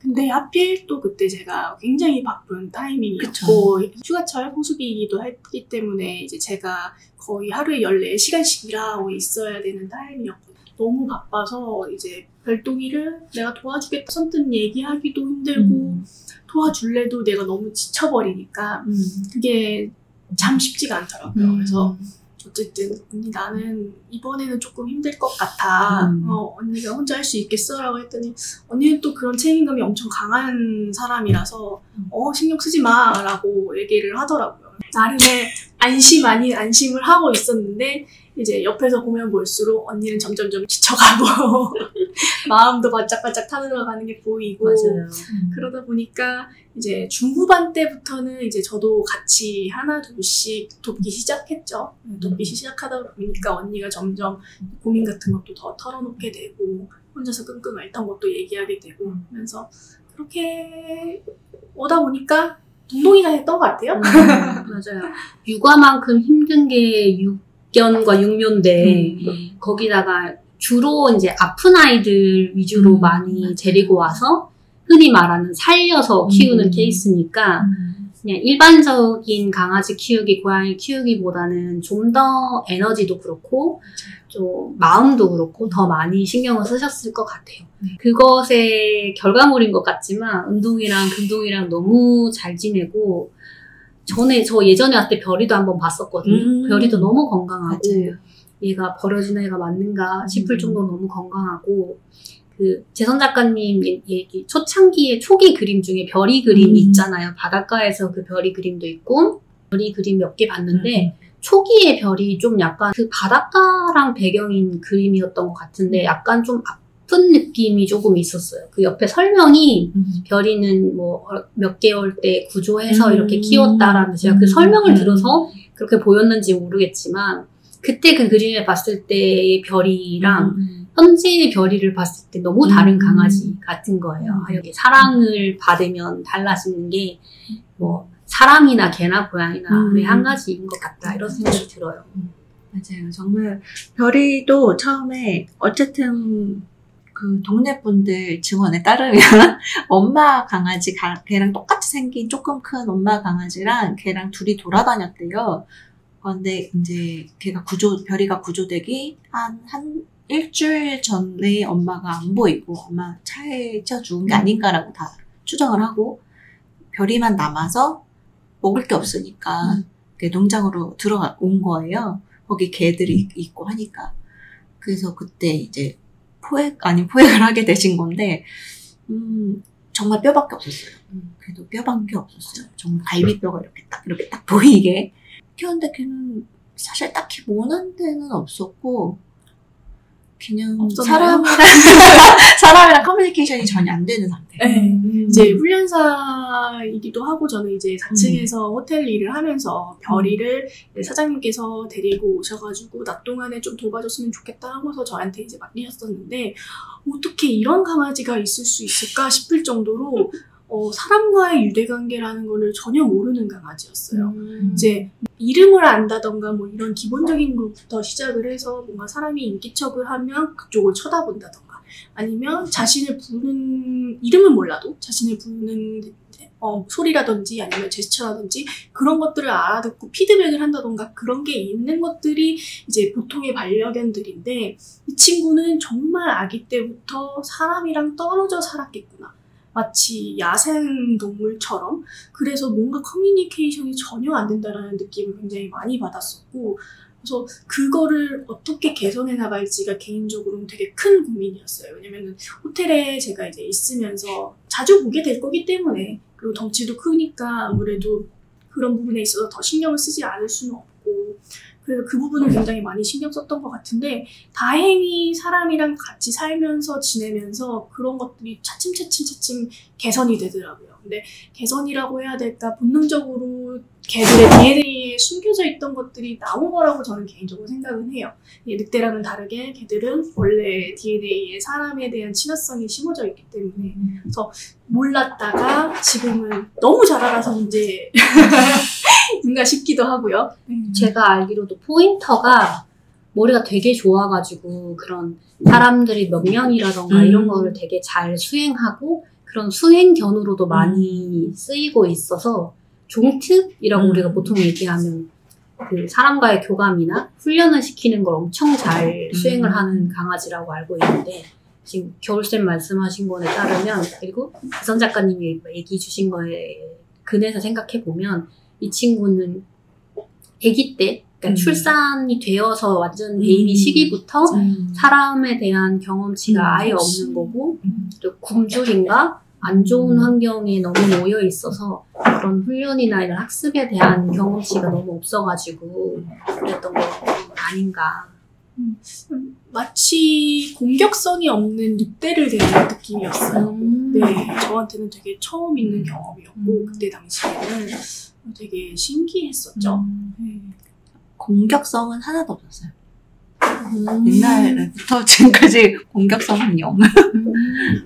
근데 하필 또 그때 제가 굉장히 바쁜 타이밍이었고 휴가철 성수기이기도 했기 때문에 이제 제가 거의 하루에 14시간씩 일하고 있어야 되는 타임이었고 너무 바빠서 이제 별동이를 내가 도와주겠다 선뜻 얘기하기도 힘들고 음. 도와줄래도 내가 너무 지쳐버리니까 음. 그게 참 쉽지가 않더라고요. 음. 그래서 어쨌든 언니 나는 이번에는 조금 힘들 것 같아. 음. 어, 언니가 혼자 할 수 있겠어라고 했더니 언니는 또 그런 책임감이 엄청 강한 사람이라서 음. 어 신경 쓰지 마라고 얘기를 하더라고요. 나름의 안심 아닌 안심을 하고 있었는데 이제 옆에서 보면 볼수록 언니는 점점점 지쳐가고 마음도 바짝바짝 타들어가는 게 보이고 맞아요. 그러다 보니까 이제 중후반 때부터는 이제 저도 같이 하나 둘씩 돕기 시작했죠. 돕기 시작하다 보니까 언니가 점점 고민 같은 것도 더 털어놓게 되고 혼자서 끙끙 앓던 것도 얘기하게 되고 하면서 그렇게 오다 보니까 동동이가 했던 것 같아요. 음, 맞아요. 육아만큼 힘든 게 육 견과 육묘인데 음. 거기다가 주로 이제 아픈 아이들 위주로 음, 많이. 데리고 와서 흔히 말하는 살려서 키우는 음. 케이스니까 그냥 일반적인 강아지 키우기, 고양이 키우기보다는 좀 더 에너지도 그렇고, 좀 마음도 그렇고, 더 많이 신경을 쓰셨을 것 같아요. 네. 그것의 결과물인 것 같지만, 은동이랑 금동이랑 너무 잘 지내고, 전에, 저 예전에 왔을 때 별이도 한번 봤었거든요. 음. 별이도 너무 건강하고, 맞아요. 얘가 버려진 애가 맞는가 싶을 음. 정도로 너무 건강하고 그 재선 작가님 얘- 얘기 초창기의 초기 그림 중에 별이 그림 음. 있잖아요 바닷가에서 그 별이 그림도 있고 별이 그림 몇개 음. 봤는데 초기의 별이 좀 약간 그 바닷가랑 배경인 그림이었던 것 음. 같은데 약간 좀 아픈 느낌이 조금 있었어요 그 옆에 설명이 음. 별이는 뭐 몇 개월 때 구조해서 음. 이렇게 키웠다라는 제가 그 음. 설명을 음. 들어서 그렇게 보였는지 모르겠지만 그때 그 그림을 봤을 때의 별이랑 음. 현재의 별이를 봤을 때 너무 다른 음. 강아지 같은 거예요. 여기 사랑을 받으면 달라지는 게 뭐 사람이나 개나 고양이나 음. 왜한 가지인 것 같다 이런 생각이 들어요. 맞아요. 정말 별이도 처음에 어쨌든 그 동네 분들 증언에 따르면 엄마 강아지 가- 걔랑 똑같이 생긴 조금 큰 엄마 강아지랑 걔랑 둘이 돌아다녔대요. 그런데 이제 걔가 구조 별이가 구조되기 한한 일주일 전에 엄마가 안 보이고 엄마 차에 쳐 죽은 게 아닌가라고 다 추정을 하고 별이만 남아서 먹을 게 없으니까 그 농장으로 들어온 거예요. 거기 개들이 있고 하니까. 그래서 그때 이제 포획, 아닌 포획을 하게 되신 건데, 음, 정말 뼈밖에 없었어요. 음, 그래도 뼈밖에 없었어요. 정말 갈비뼈가 이렇게 딱, 이렇게 딱 보이게. 키웠는데 걔는 사실 딱히 모난 데는 없었고, 그냥 없었나요? 사람이랑, 사람이랑 커뮤니케이션이 전혀 안 되는 상태. 네. 음. 이제 훈련사 이기도 하고 저는 이제 4층에서 호텔 일을 하면서 별이를 이제 사장님께서 데리고 오셔가지고 낮 동안에 좀 도와줬으면 좋겠다 하고서 저한테 이제 맡기셨었는데 어떻게 이런 강아지가 있을 수 있을까 싶을 정도로 어, 사람과의 유대관계라는 거를 전혀 모르는 강아지였어요. 음. 이제 이름을 안다던가 뭐 이런 기본적인 것부터 시작을 해서 뭔가 사람이 인기척을 하면 그쪽을 쳐다본다던가 아니면 자신을 부르는 이름은 몰라도 자신을 부르는 어, 소리라든지 아니면 제스처라든지 그런 것들을 알아듣고 피드백을 한다던가 그런 게 있는 것들이 이제 보통의 반려견들인데 이 친구는 정말 아기 때부터 사람이랑 떨어져 살았겠구나. 마치 야생 동물처럼 그래서 뭔가 커뮤니케이션이 전혀 안 된다라는 느낌을 굉장히 많이 받았었고 그래서 그거를 어떻게 개선해 나갈지가 개인적으로는 되게 큰 고민이었어요. 왜냐면은 호텔에 제가 이제 있으면서 자주 보게 될 거기 때문에 그리고 덩치도 크니까 아무래도 그런 부분에 있어서 더 신경을 쓰지 않을 수는 없고 그래서 그 부분을 굉장히 많이 신경 썼던 것 같은데 다행히 사람이랑 같이 살면서 지내면서 그런 것들이 차츰차츰 차츰 개선이 되더라고요. 근데 개선이라고 해야 될까 본능적으로 개들의 DNA에 숨겨져 있던 것들이 나온 거라고 저는 개인적으로 생각은 해요. 이 늑대랑은 다르게 개들은 원래 DNA에 사람에 대한 친화성이 심어져 있기 때문에 몰랐다가 지금은 너무 잘 알아서 문제 인가 싶기도 하고요. 제가 알기로도 포인터가 머리가 되게 좋아가지고 그런 사람들이 몇 명이라던가 음. 이런 거를 되게 잘 수행하고 그런 수행견으로도 많이 쓰이고 있어서 종특이라고 음. 우리가 보통 얘기하면 그 사람과의 교감이나 훈련을 시키는 걸 엄청 잘 음. 수행을 하는 강아지라고 알고 있는데 지금 겨울쌤 말씀하신 거에 따르면 그리고 이선 작가님이 얘기 주신 거에 근해서 생각해 보면 이 친구는 아기 때 그러니까 음. 출산이 되어서 완전 음. 베이비 시기부터 음. 사람에 대한 경험치가 음, 아예. 없는 거고 음. 또 굶주림과 안 좋은 음. 환경에 너무 놓여 있어서 그런 훈련이나 이런 학습에 대한 경험치가 너무 없어가지고 그랬던 거 아닌가. 마치 공격성이 없는 늑대를 대하는 느낌이었어요. 음. 네, 저한테는 되게 처음 있는 경험이었고 음. 그때 당시에는 되게 신기했었죠. 음. 네. 공격성은 하나도 없었어요. 음. 옛날부터 지금까지 공격성은 영. 음,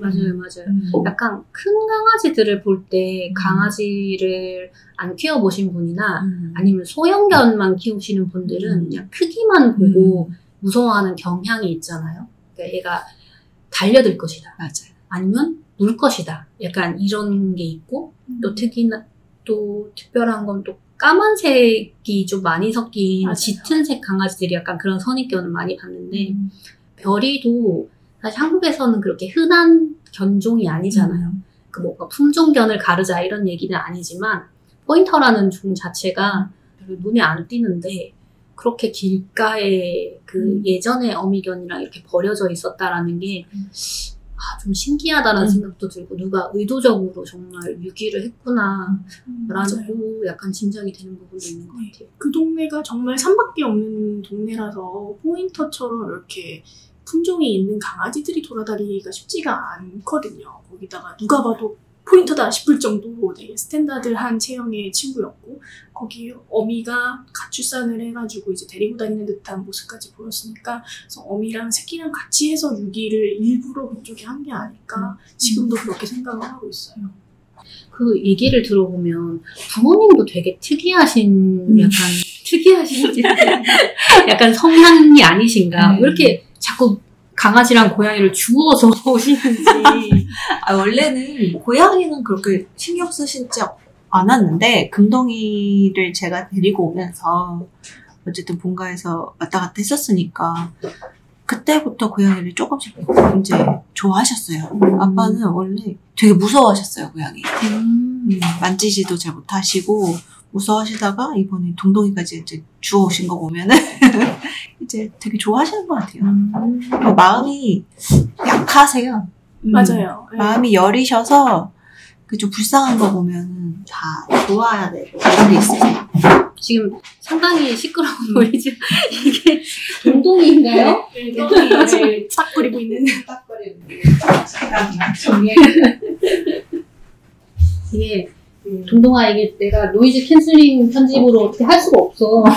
맞아요, 맞아요. 음. 약간 큰 강아지들을 볼 때 강아지를 안 키워보신 분이나 음. 아니면 소형견만 키우시는 분들은 음. 그냥 크기만 보고 무서워하는 경향이 있잖아요. 그러니까 얘가 달려들 것이다. 맞아요. 아니면 물 것이다. 약간 이런 게 있고 또 특이나 또 특별한 건또 까만색이 좀 많이 섞인 맞아요. 짙은 색 강아지들이 약간 그런 선입견을 많이 봤는데 음. 별이도 사실 한국에서는 그렇게 흔한 견종이 아니잖아요. 음. 그 뭔가 품종견을 가르자 이런 얘기는 아니지만 포인터라는 종 자체가 별로 눈에 안 띄는데 그렇게 길가에 그 음. 예전에 어미견이랑 이렇게 버려져 있었다라는 게 음. 아, 좀 신기하다는 음. 생각도 들고 누가 의도적으로 정말 유기를 했구나 음. 라고 약간 짐작이 되는 부분도 있는 것 네. 같아요. 그 동네가 정말 산밖에 없는 동네라서 포인터처럼 이렇게 품종이 있는 강아지들이 돌아다니기가 쉽지가 않거든요. 거기다가 누가 봐도 포인터다 싶을 정도로 되게 스탠다드한 체형의 친구였고 거기 어미가 가출산을 해가지고 이제 데리고 다니는 듯한 모습까지 보였으니까 그래서 어미랑 새끼랑 같이 해서 유기를 일부러 그쪽에 한 게 아닐까 지금도 그렇게 생각을 하고 있어요. 그 얘기를 들어보면 부모님도 되게 특이하신 음. 약간 특이하신 약간 성향이 아니신가 네. 왜 이렇게 자꾸 강아지랑 고양이를 주워서 오시는지 아, 원래는 고양이는 그렇게 신경 쓰시지 않았는데 금동이를 제가 데리고 오면서 어쨌든 본가에서 왔다 갔다 했었으니까 그때부터 고양이를 조금씩 이제 좋아하셨어요. 아빠는 원래 되게 무서워하셨어요 고양이. 음, 만지지도 잘 못하시고 무서워하시다가 이번에 동동이까지 이제 주워오신 거 보면은 이제 되게 좋아하시는 것 같아요. 어, 마음이 약하세요. 음, 맞아요. 네. 마음이 여리셔서 그 좀 불쌍한 거 보면 다 도와야 되고 그런 게 있으세요. 지금 상당히 시끄러워 보이죠 이게 동동이인가요? 네, 똥이 이제 딱 그리고 있는 이게 동동아 이게 내가 noise canceling 편집으로 어떻게 할 수가 없어.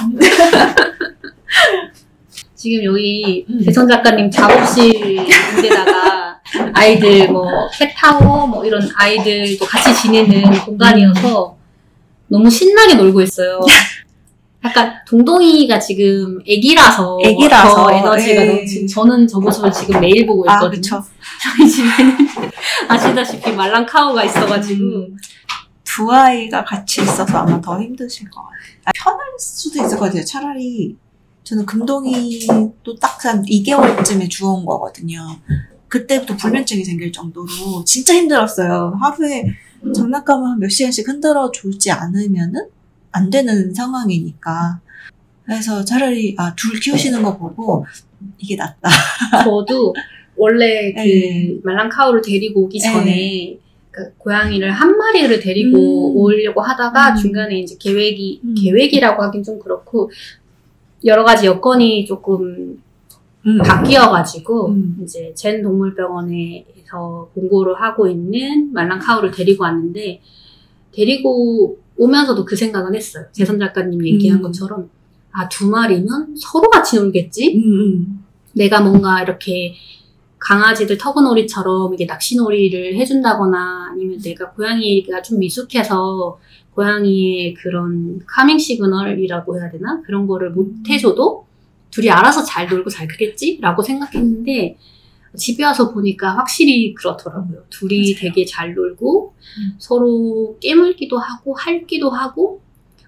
지금 여기 음. 재선 작가님 작업실인데다가 아이들 뭐 캣타워 뭐 이런 아이들도 같이 지내는 공간이어서 너무 신나게 놀고 있어요. 약간 동동이가 지금 애기라서 애기라서, 더 에너지가 예. 넘치는 저는 저 모습을 지금 매일 보고 아, 있거든요. 그쵸. 저희 집에는 아시다시피 말랑카우가 있어가지고 음. 두 아이가 같이 있어서 아마 더 힘드실 것 같아요. 아, 편할 수도 있을 것 같아요. 차라리 저는 금동이도 딱 한 2개월쯤에 주워온 거거든요. 그때부터 불면증이 생길 정도로 진짜 힘들었어요. 하루에 장난감을 한 몇 시간씩 흔들어 주지 않으면은 안 되는 상황이니까. 그래서 차라리 아, 둘 키우시는 거 보고 이게 낫다. 저도 원래 그 네. 말랑카우를 데리고 오기 네. 전에 그 고양이를 한 마리를 데리고 음. 오려고 하다가 음. 중간에 이제 계획이 음. 계획이라고 하긴 좀 그렇고 여러 가지 여건이 조금 음. 바뀌어가지고 음. 이제 젠 동물병원에서 공고를 하고 있는 말랑카우를 데리고 왔는데 데리고 오면서도 그 생각은 했어요. 재선 작가님 얘기한 음. 것처럼 아 두 마리면 서로 같이 놀겠지? 내가 뭔가 이렇게 강아지들 터그놀이처럼 이게 낚시놀이를 해준다거나 아니면 내가 고양이가 좀 미숙해서 고양이의 그런 카밍 시그널이라고 해야 되나? 그런 거를 못 해줘도 둘이 알아서 잘 놀고 잘 크겠지? 라고 생각했는데 집에 와서 보니까 확실히 그렇더라고요. 둘이 맞아요. 되게 잘 놀고 음. 서로 깨물기도 하고 할기도 하고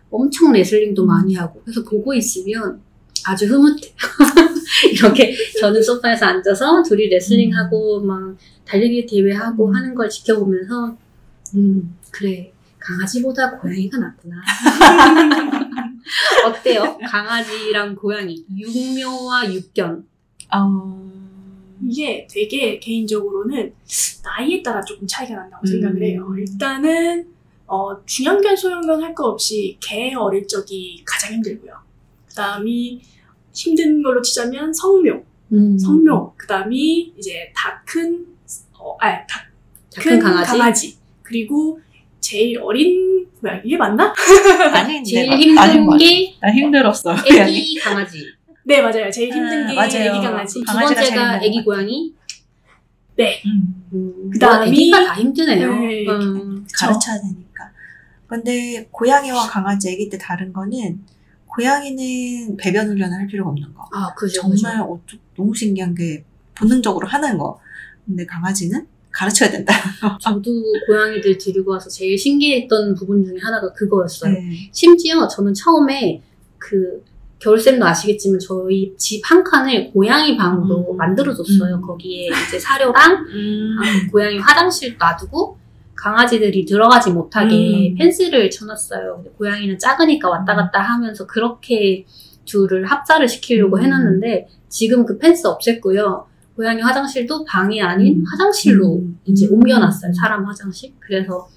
엄청 레슬링도 많이 하고 그래서 보고 있으면 아주 흐뭇해. 이렇게 저는 소파에서 앉아서 둘이 레슬링하고 막 달리기 대회하고 음. 하는 걸 지켜보면서 음 그래 강아지보다 고양이가 낫구나. 어때요? 강아지랑 고양이 육묘와 육견. 어... 이게 되게 개인적으로는 나이에 따라 조금 차이가 난다고 음. 생각을 해요. 일단은 어, 중형견, 소형견 할 거 없이 개 어릴 적이 가장 힘들고요. 그다음이 힘든 걸로 치자면 성묘, 음. 성묘. 그다음이 이제 다 큰 어, 아, 다 작은 강아지. 그리고 제일 어린 고양이 이게 맞나? 아니, 제일 힘든 아닌 것 같아. 게나 힘들었어. 애기 강아지. 네 맞아요. 제일 힘든 아, 게 맞아요. 애기 강아지. 두 번째가 애기 것 고양이. 음, 음, 그다음이- 뭐 애기가 다 힘드네요. 네, 음. 가르쳐야 되니까. 근데 고양이와 강아지 애기 때 다른 거는 고양이는 배변 훈련을 할 필요가 없는 거. 아 그죠. 정말 어쩌- 너무 신기한 게 본능적으로 하는 거. 근데 강아지는 가르쳐야 된다. 저도 고양이들 데리고 와서 제일 신기했던 부분 중에 하나가 그거였어요. 네. 심지어 저는 처음에 그 겨울쌤도 아시겠지만 저희 집 한 칸을 고양이 방으로 음. 만들어줬어요. 음. 거기에 이제 사료랑 아, 고양이 화장실 놔두고 강아지들이 들어가지 못하게 음. 펜스를 쳐놨어요. 고양이는 작으니까 왔다 갔다 하면서 그렇게 둘을 합사를 시키려고 음. 해놨는데 지금 그 펜스 없앴고요. 고양이 화장실도 방이 아닌 음. 화장실로 음. 이제 음. 옮겨놨어요. 사람 화장실. 그래서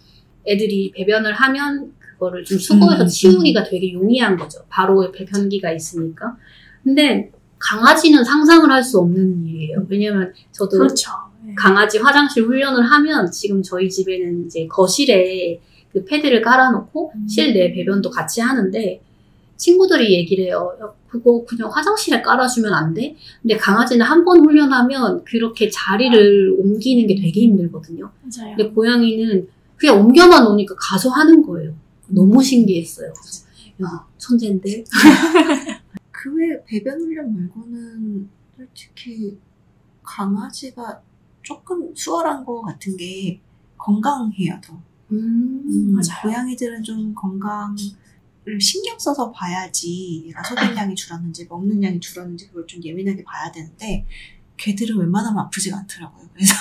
애들이 배변을 하면 그거를 좀 수거해서 음. 치우기가 되게 용이한 거죠. 바로 배변기가 있으니까. 근데 강아지는 상상을 할 수 없는 일이에요. 왜냐면 저도 그렇죠. 네. 강아지 화장실 훈련을 하면 지금 저희 집에는 이제 거실에 그 패드를 깔아놓고 음. 실내 배변도 같이 하는데 친구들이 얘기를 해요. 야, 그거 그냥 화장실에 깔아주면 안 돼? 근데 강아지는 한 번 훈련하면 그렇게 자리를 옮기는 게 되게 힘들거든요. 맞아요. 근데 고양이는 그냥 옮겨만 놓으니까 가서 하는 거예요. 너무 신기했어요. 야, 천재인데? 그 외에 배변 훈련 말고는 솔직히 강아지가 조금 수월한 거 같은 게 건강해요, 더. 음, 음, 맞아요. 고양이들은 좀 건강을 신경 써서 봐야지 얘가 소비량이 줄었는지 먹는 양이 줄었는지 그걸 좀 예민하게 봐야 되는데 걔들은 웬만하면 아프지가 않더라고요. 그래서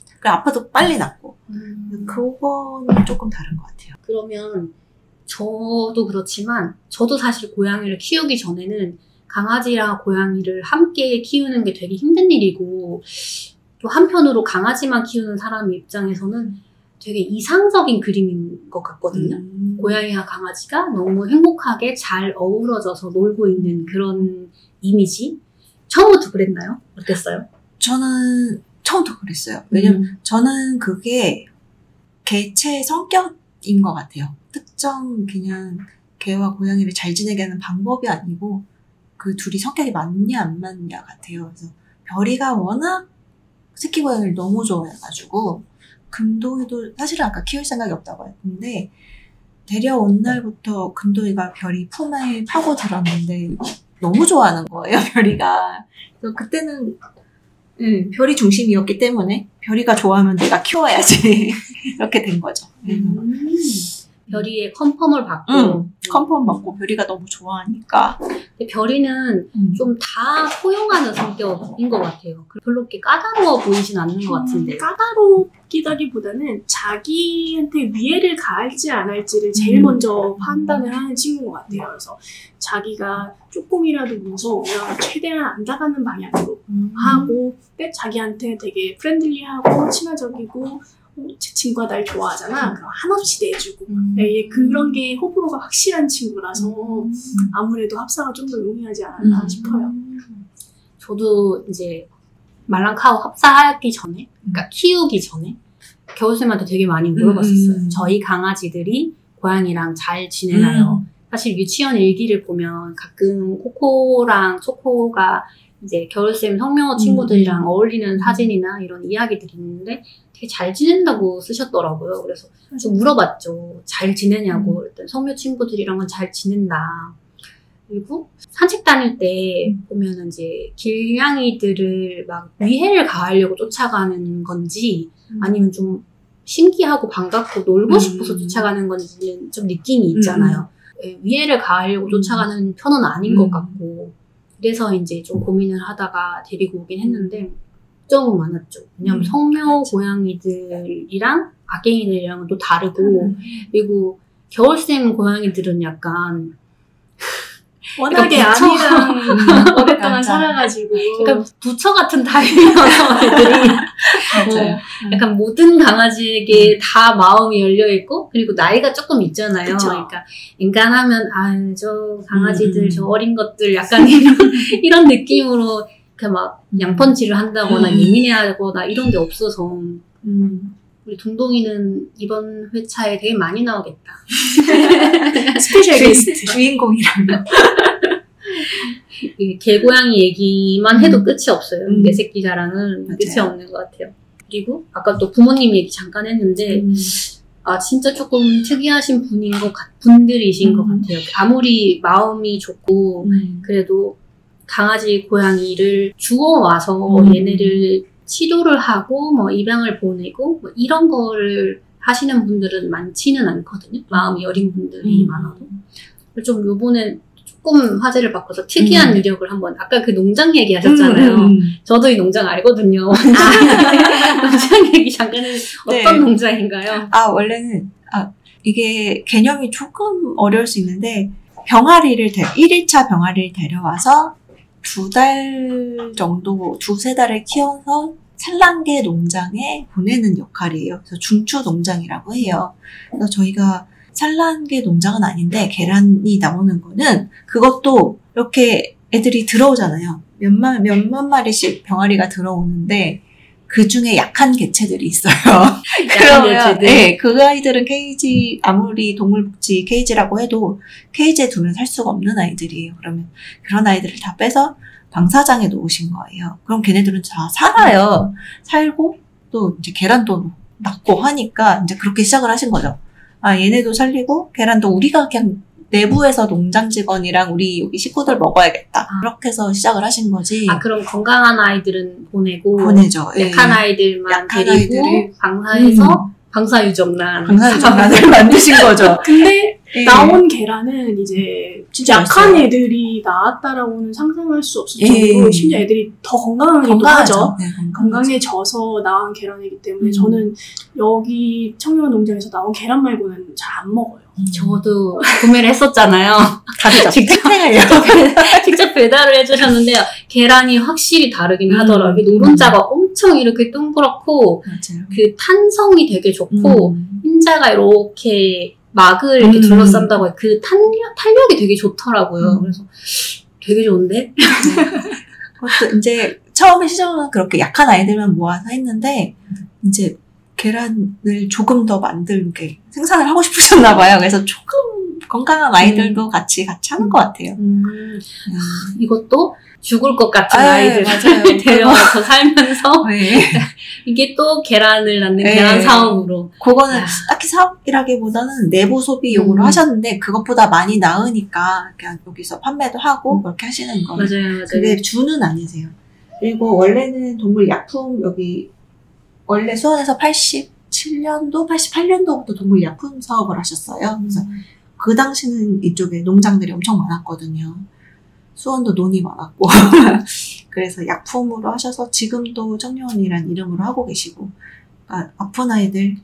그 아파도 빨리 낫고 음. 그거는 조금 다른 것 같아요. 그러면 저도 그렇지만 저도 사실 고양이를 키우기 전에는 강아지랑 고양이를 함께 키우는 게 되게 힘든 일이고 또 한편으로 강아지만 키우는 사람 입장에서는 되게 이상적인 그림인 것 같거든요. 음. 고양이와 강아지가 너무 행복하게 잘 어우러져서 놀고 있는 그런 이미지. 처음부터 그랬나요? 어땠어요? 저는 처음부터 그랬어요. 왜냐면 음. 저는 그게 개체의 성격인 것 같아요. 특정 그냥 개와 고양이를 잘 지내게 하는 방법이 아니고 그 둘이 성격이 맞냐 안 맞냐 같아요. 그래서 별이가 워낙 새끼 고양이를 너무 좋아해가지고 금도이도 사실은 아까 키울 생각이 없다고 했는데 데려온 날부터 금도이가 별이 품에 파고 들었는데 너무 좋아하는 거예요 별이가. 그래서 그때는 음, 별이 중심이었기 때문에 별이가 좋아하면 내가 키워야지 이렇게 된 거죠. 음. 별이의 confirm을 받고 응, confirm 받고 별이가 너무 좋아하니까. 근데 별이는 음. 좀 다 포용하는 성격인 것 같아요. 별로 이렇게 까다로워 보이진 않는 것 같은데. 음, 까다롭기다기보다는 자기한테 위해를 가할지 안 할지를 제일 음. 먼저 판단을 하는 친구인 것 같아요. 그래서 자기가 조금이라도 무서우면 최대한 안 나가는 방향으로 음. 하고 근데 자기한테 되게 friendly하고 친화적이고 어, 제 친구가 날 좋아하잖아. 그럼 한없이 내주고 음. 네, 얘 그런 게 호불호가 확실한 친구라서 음. 아무래도 합사가 좀 더 용이하지 않았나 음. 싶어요. 저도 이제 말랑카우 합사하기 전에, 그러니까 키우기 전에 겨울쌤한테 되게 많이 물어봤었어요. 음. 저희 강아지들이 고양이랑 잘 지내나요? 음. 사실 유치원 일기를 보면 가끔 코코랑 초코가 이제 겨울쌤 성명호 친구들이랑 음. 어울리는 사진이나 이런 이야기들이 있는데 되게 잘 지낸다고 쓰셨더라고요. 그래서 좀 물어봤죠. 잘 지내냐고. 그랬더니 성묘 친구들이랑은 잘 지낸다. 그리고 산책 다닐 때 보면은 이제 길냥이들을 막 위해를 가하려고 쫓아가는 건지 아니면 좀 신기하고 반갑고 놀고 음. 싶어서 쫓아가는 건지는 좀 느낌이 있잖아요. 예, 위해를 가하려고 음. 쫓아가는 편은 아닌 음. 것 같고 그래서 이제 좀 고민을 하다가 데리고 오긴 했는데 걱정은 많았죠. 왜냐면 음, 성묘 고양이들이랑 악갱이들이랑은 또 다르고 음. 그리고 겨울샘 고양이들은 약간 워낙에 그러니까 아니랑 오랫동안. 살아가지고 약간 부처 같은 타입이어서 애들이 맞아요. 약간 모든 강아지에게 다 마음이 열려 있고 그리고 나이가 조금 있잖아요. 그쵸. 그러니까 인간하면 아저 강아지들 음. 저 어린 것들 약간 이런 이런 느낌으로 이렇게 막 양펀치를 한다거나 음. 예민해하거나 이런 게 없어서 음. 우리 동동이는 이번 회차에 되게 많이 나오겠다. special guest. 주인공이라면. 이 개고양이 얘기만 해도 음. 끝이 없어요. 음. 내 새끼 자랑은 맞아요. 끝이 없는 것 같아요. 그리고 아까 또 부모님 얘기 잠깐 했는데 음. 아 진짜 조금 특이하신 분인 것 같, 분들이신 것 음. 같아요. 아무리 마음이 좋고 음. 그래도 강아지 고양이를 주워와서 음. 얘네를 치료를 하고 뭐 입양을 보내고 뭐 이런 거를 하시는 분들은 많지는 않거든요. 마음이 여린 분들이 음. 많아도. 좀 요번에 조금 화제를 바꿔서 특이한 음. 이력을 한번 아까 그 농장 얘기 하셨잖아요. 음, 음. 저도 이 농장 알거든요. 농장 얘기 잠깐 해 어떤 네. 농장인가요? 아, 원래는, 아, 이게 개념이 조금 어려울 수 있는데, 병아리를, 데, 1일차 병아리를 데려와서 두 달 정도, 두세 달을 키워서 산란계 농장에 보내는 역할이에요. 그래서 중추 농장이라고 해요. 그래서 저희가 산란계 농장은 아닌데, 계란이 나오는 거는 그것도 이렇게 애들이 들어오잖아요. 몇만, 몇만 마리씩 병아리가 들어오는데, 그 중에 약한 개체들이 있어요. 그러면. 네, 그 아이들은 케이지 아무리 동물복지 케이지라고 해도 케이지에 두면 살 수가 없는 아이들이에요. 그러면 그런 아이들을 다 빼서 방사장에 놓으신 거예요. 그럼 걔네들은 다 살아요. 살고 또 이제 계란도 낳고 하니까 이제 그렇게 시작을 하신 거죠. 아 얘네도 살리고 계란도 우리가 그냥 내부에서 농장 직원이랑 우리 여기 식구들 먹어야겠다. 아. 그렇게 해서 시작을 하신 거지. 아 그럼 건강한 아이들은 보내고 보내죠. 예. 약한 아이들만 약한 데리고 아이들을. 방사해서 음. 방사유정란 방사장난을 만드신 거죠. 근데 예. 나온 계란은 이제 진짜. 약한 애들이 나왔다라고는 상상할 수 없을 정도로 예. 심지어 애들이 더 건강하기도 건강하죠. 하죠. 네. 건강해져서 나온 계란이기 때문에 음. 저는 여기 청년 농장에서 나온 계란 말고는 잘 안 먹어요. 저도 구매를 했었잖아요. 다르죠. 직접. 직접 배달을 해주셨는데요. 계란이 확실히 다르긴 음. 하더라고요. 노른자가 엄청 이렇게 동그랗고 맞아요. 그 탄성이 되게 좋고 음. 흰자가 이렇게 막을 이렇게 음. 둘러싼다고 해요. 그 탄력, 탄력이 되게 좋더라고요. 음. 그래서 되게 좋은데? 그것도 이제 처음에 시작은 그렇게 약한 아이들만 모아서 했는데 이제 계란을 조금 더 만들게 생산을 하고 싶으셨나 봐요. 그래서 조금 건강한 아이들도 같이 같이 하는 것 같아요. 음, 음. 이것도 죽을 것 같은 아, 아이들을 맞아요. 데려와서 살면서 네. 이게 또 계란을 낳는 네. 계란 사업으로 그거는 아. 딱히 사업이라기보다는 내부 소비 용으로 음. 하셨는데 그것보다 많이 나으니까 그냥 여기서 판매도 하고 그렇게 하시는 거예요. 맞아요, 맞아요. 그게 주는 아니세요. 그리고 원래는 동물 약품 여기 원래 수원에서 87년도, 88년도부터 동물 약품 사업을 하셨어요. 그래서 그 당시는 이쪽에 농장들이 엄청 많았거든요. 수원도 논이 많았고. 그래서 약품으로 하셔서 지금도 청년이란 이름으로 하고 계시고. 그러니까 아픈 아이들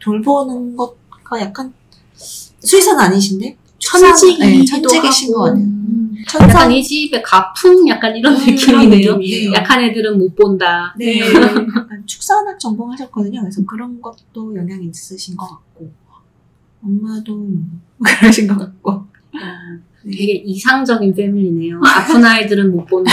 돌보는 것과 약간 수의사는 아니신데? 천직이기도 네, 천직이신 같아요. 음. 천사 약간 이 집의 가풍 약간 이런 음, 느낌이네요. 느낌이에요. 약한 애들은 못 본다. 네, 약간 축산학 전공하셨거든요. 그래서 그런 것도 영향이 있으신 것 같고, 엄마도 뭐 그러신 것 같고. 어, 되게 이상적인 패밀리네요. 아픈 아이들은 못 본다.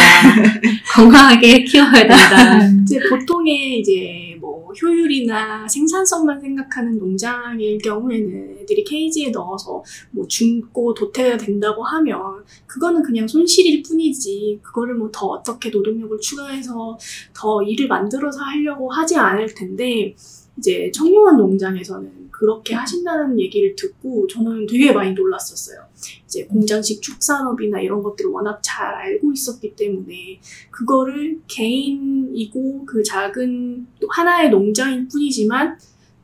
건강하게 키워야 된다. 이제 보통의 이제 뭐 효율이나 생산성만 생각하는 농장일 경우에는 애들이 케이지에 넣어서 뭐 죽고 도태가 된다고 하면 그거는 그냥 손실일 뿐이지 그거를 뭐 더 어떻게 노동력을 추가해서 더 일을 만들어서 하려고 하지 않을 텐데 이제 청룡원 농장에서는 그렇게 하신다는 얘기를 듣고 저는 되게 많이 놀랐었어요. 이제 공장식 축산업이나 이런 것들을 워낙 잘 알고 있었기 때문에 그거를 개인이고 그 작은 또 하나의 농장일 뿐이지만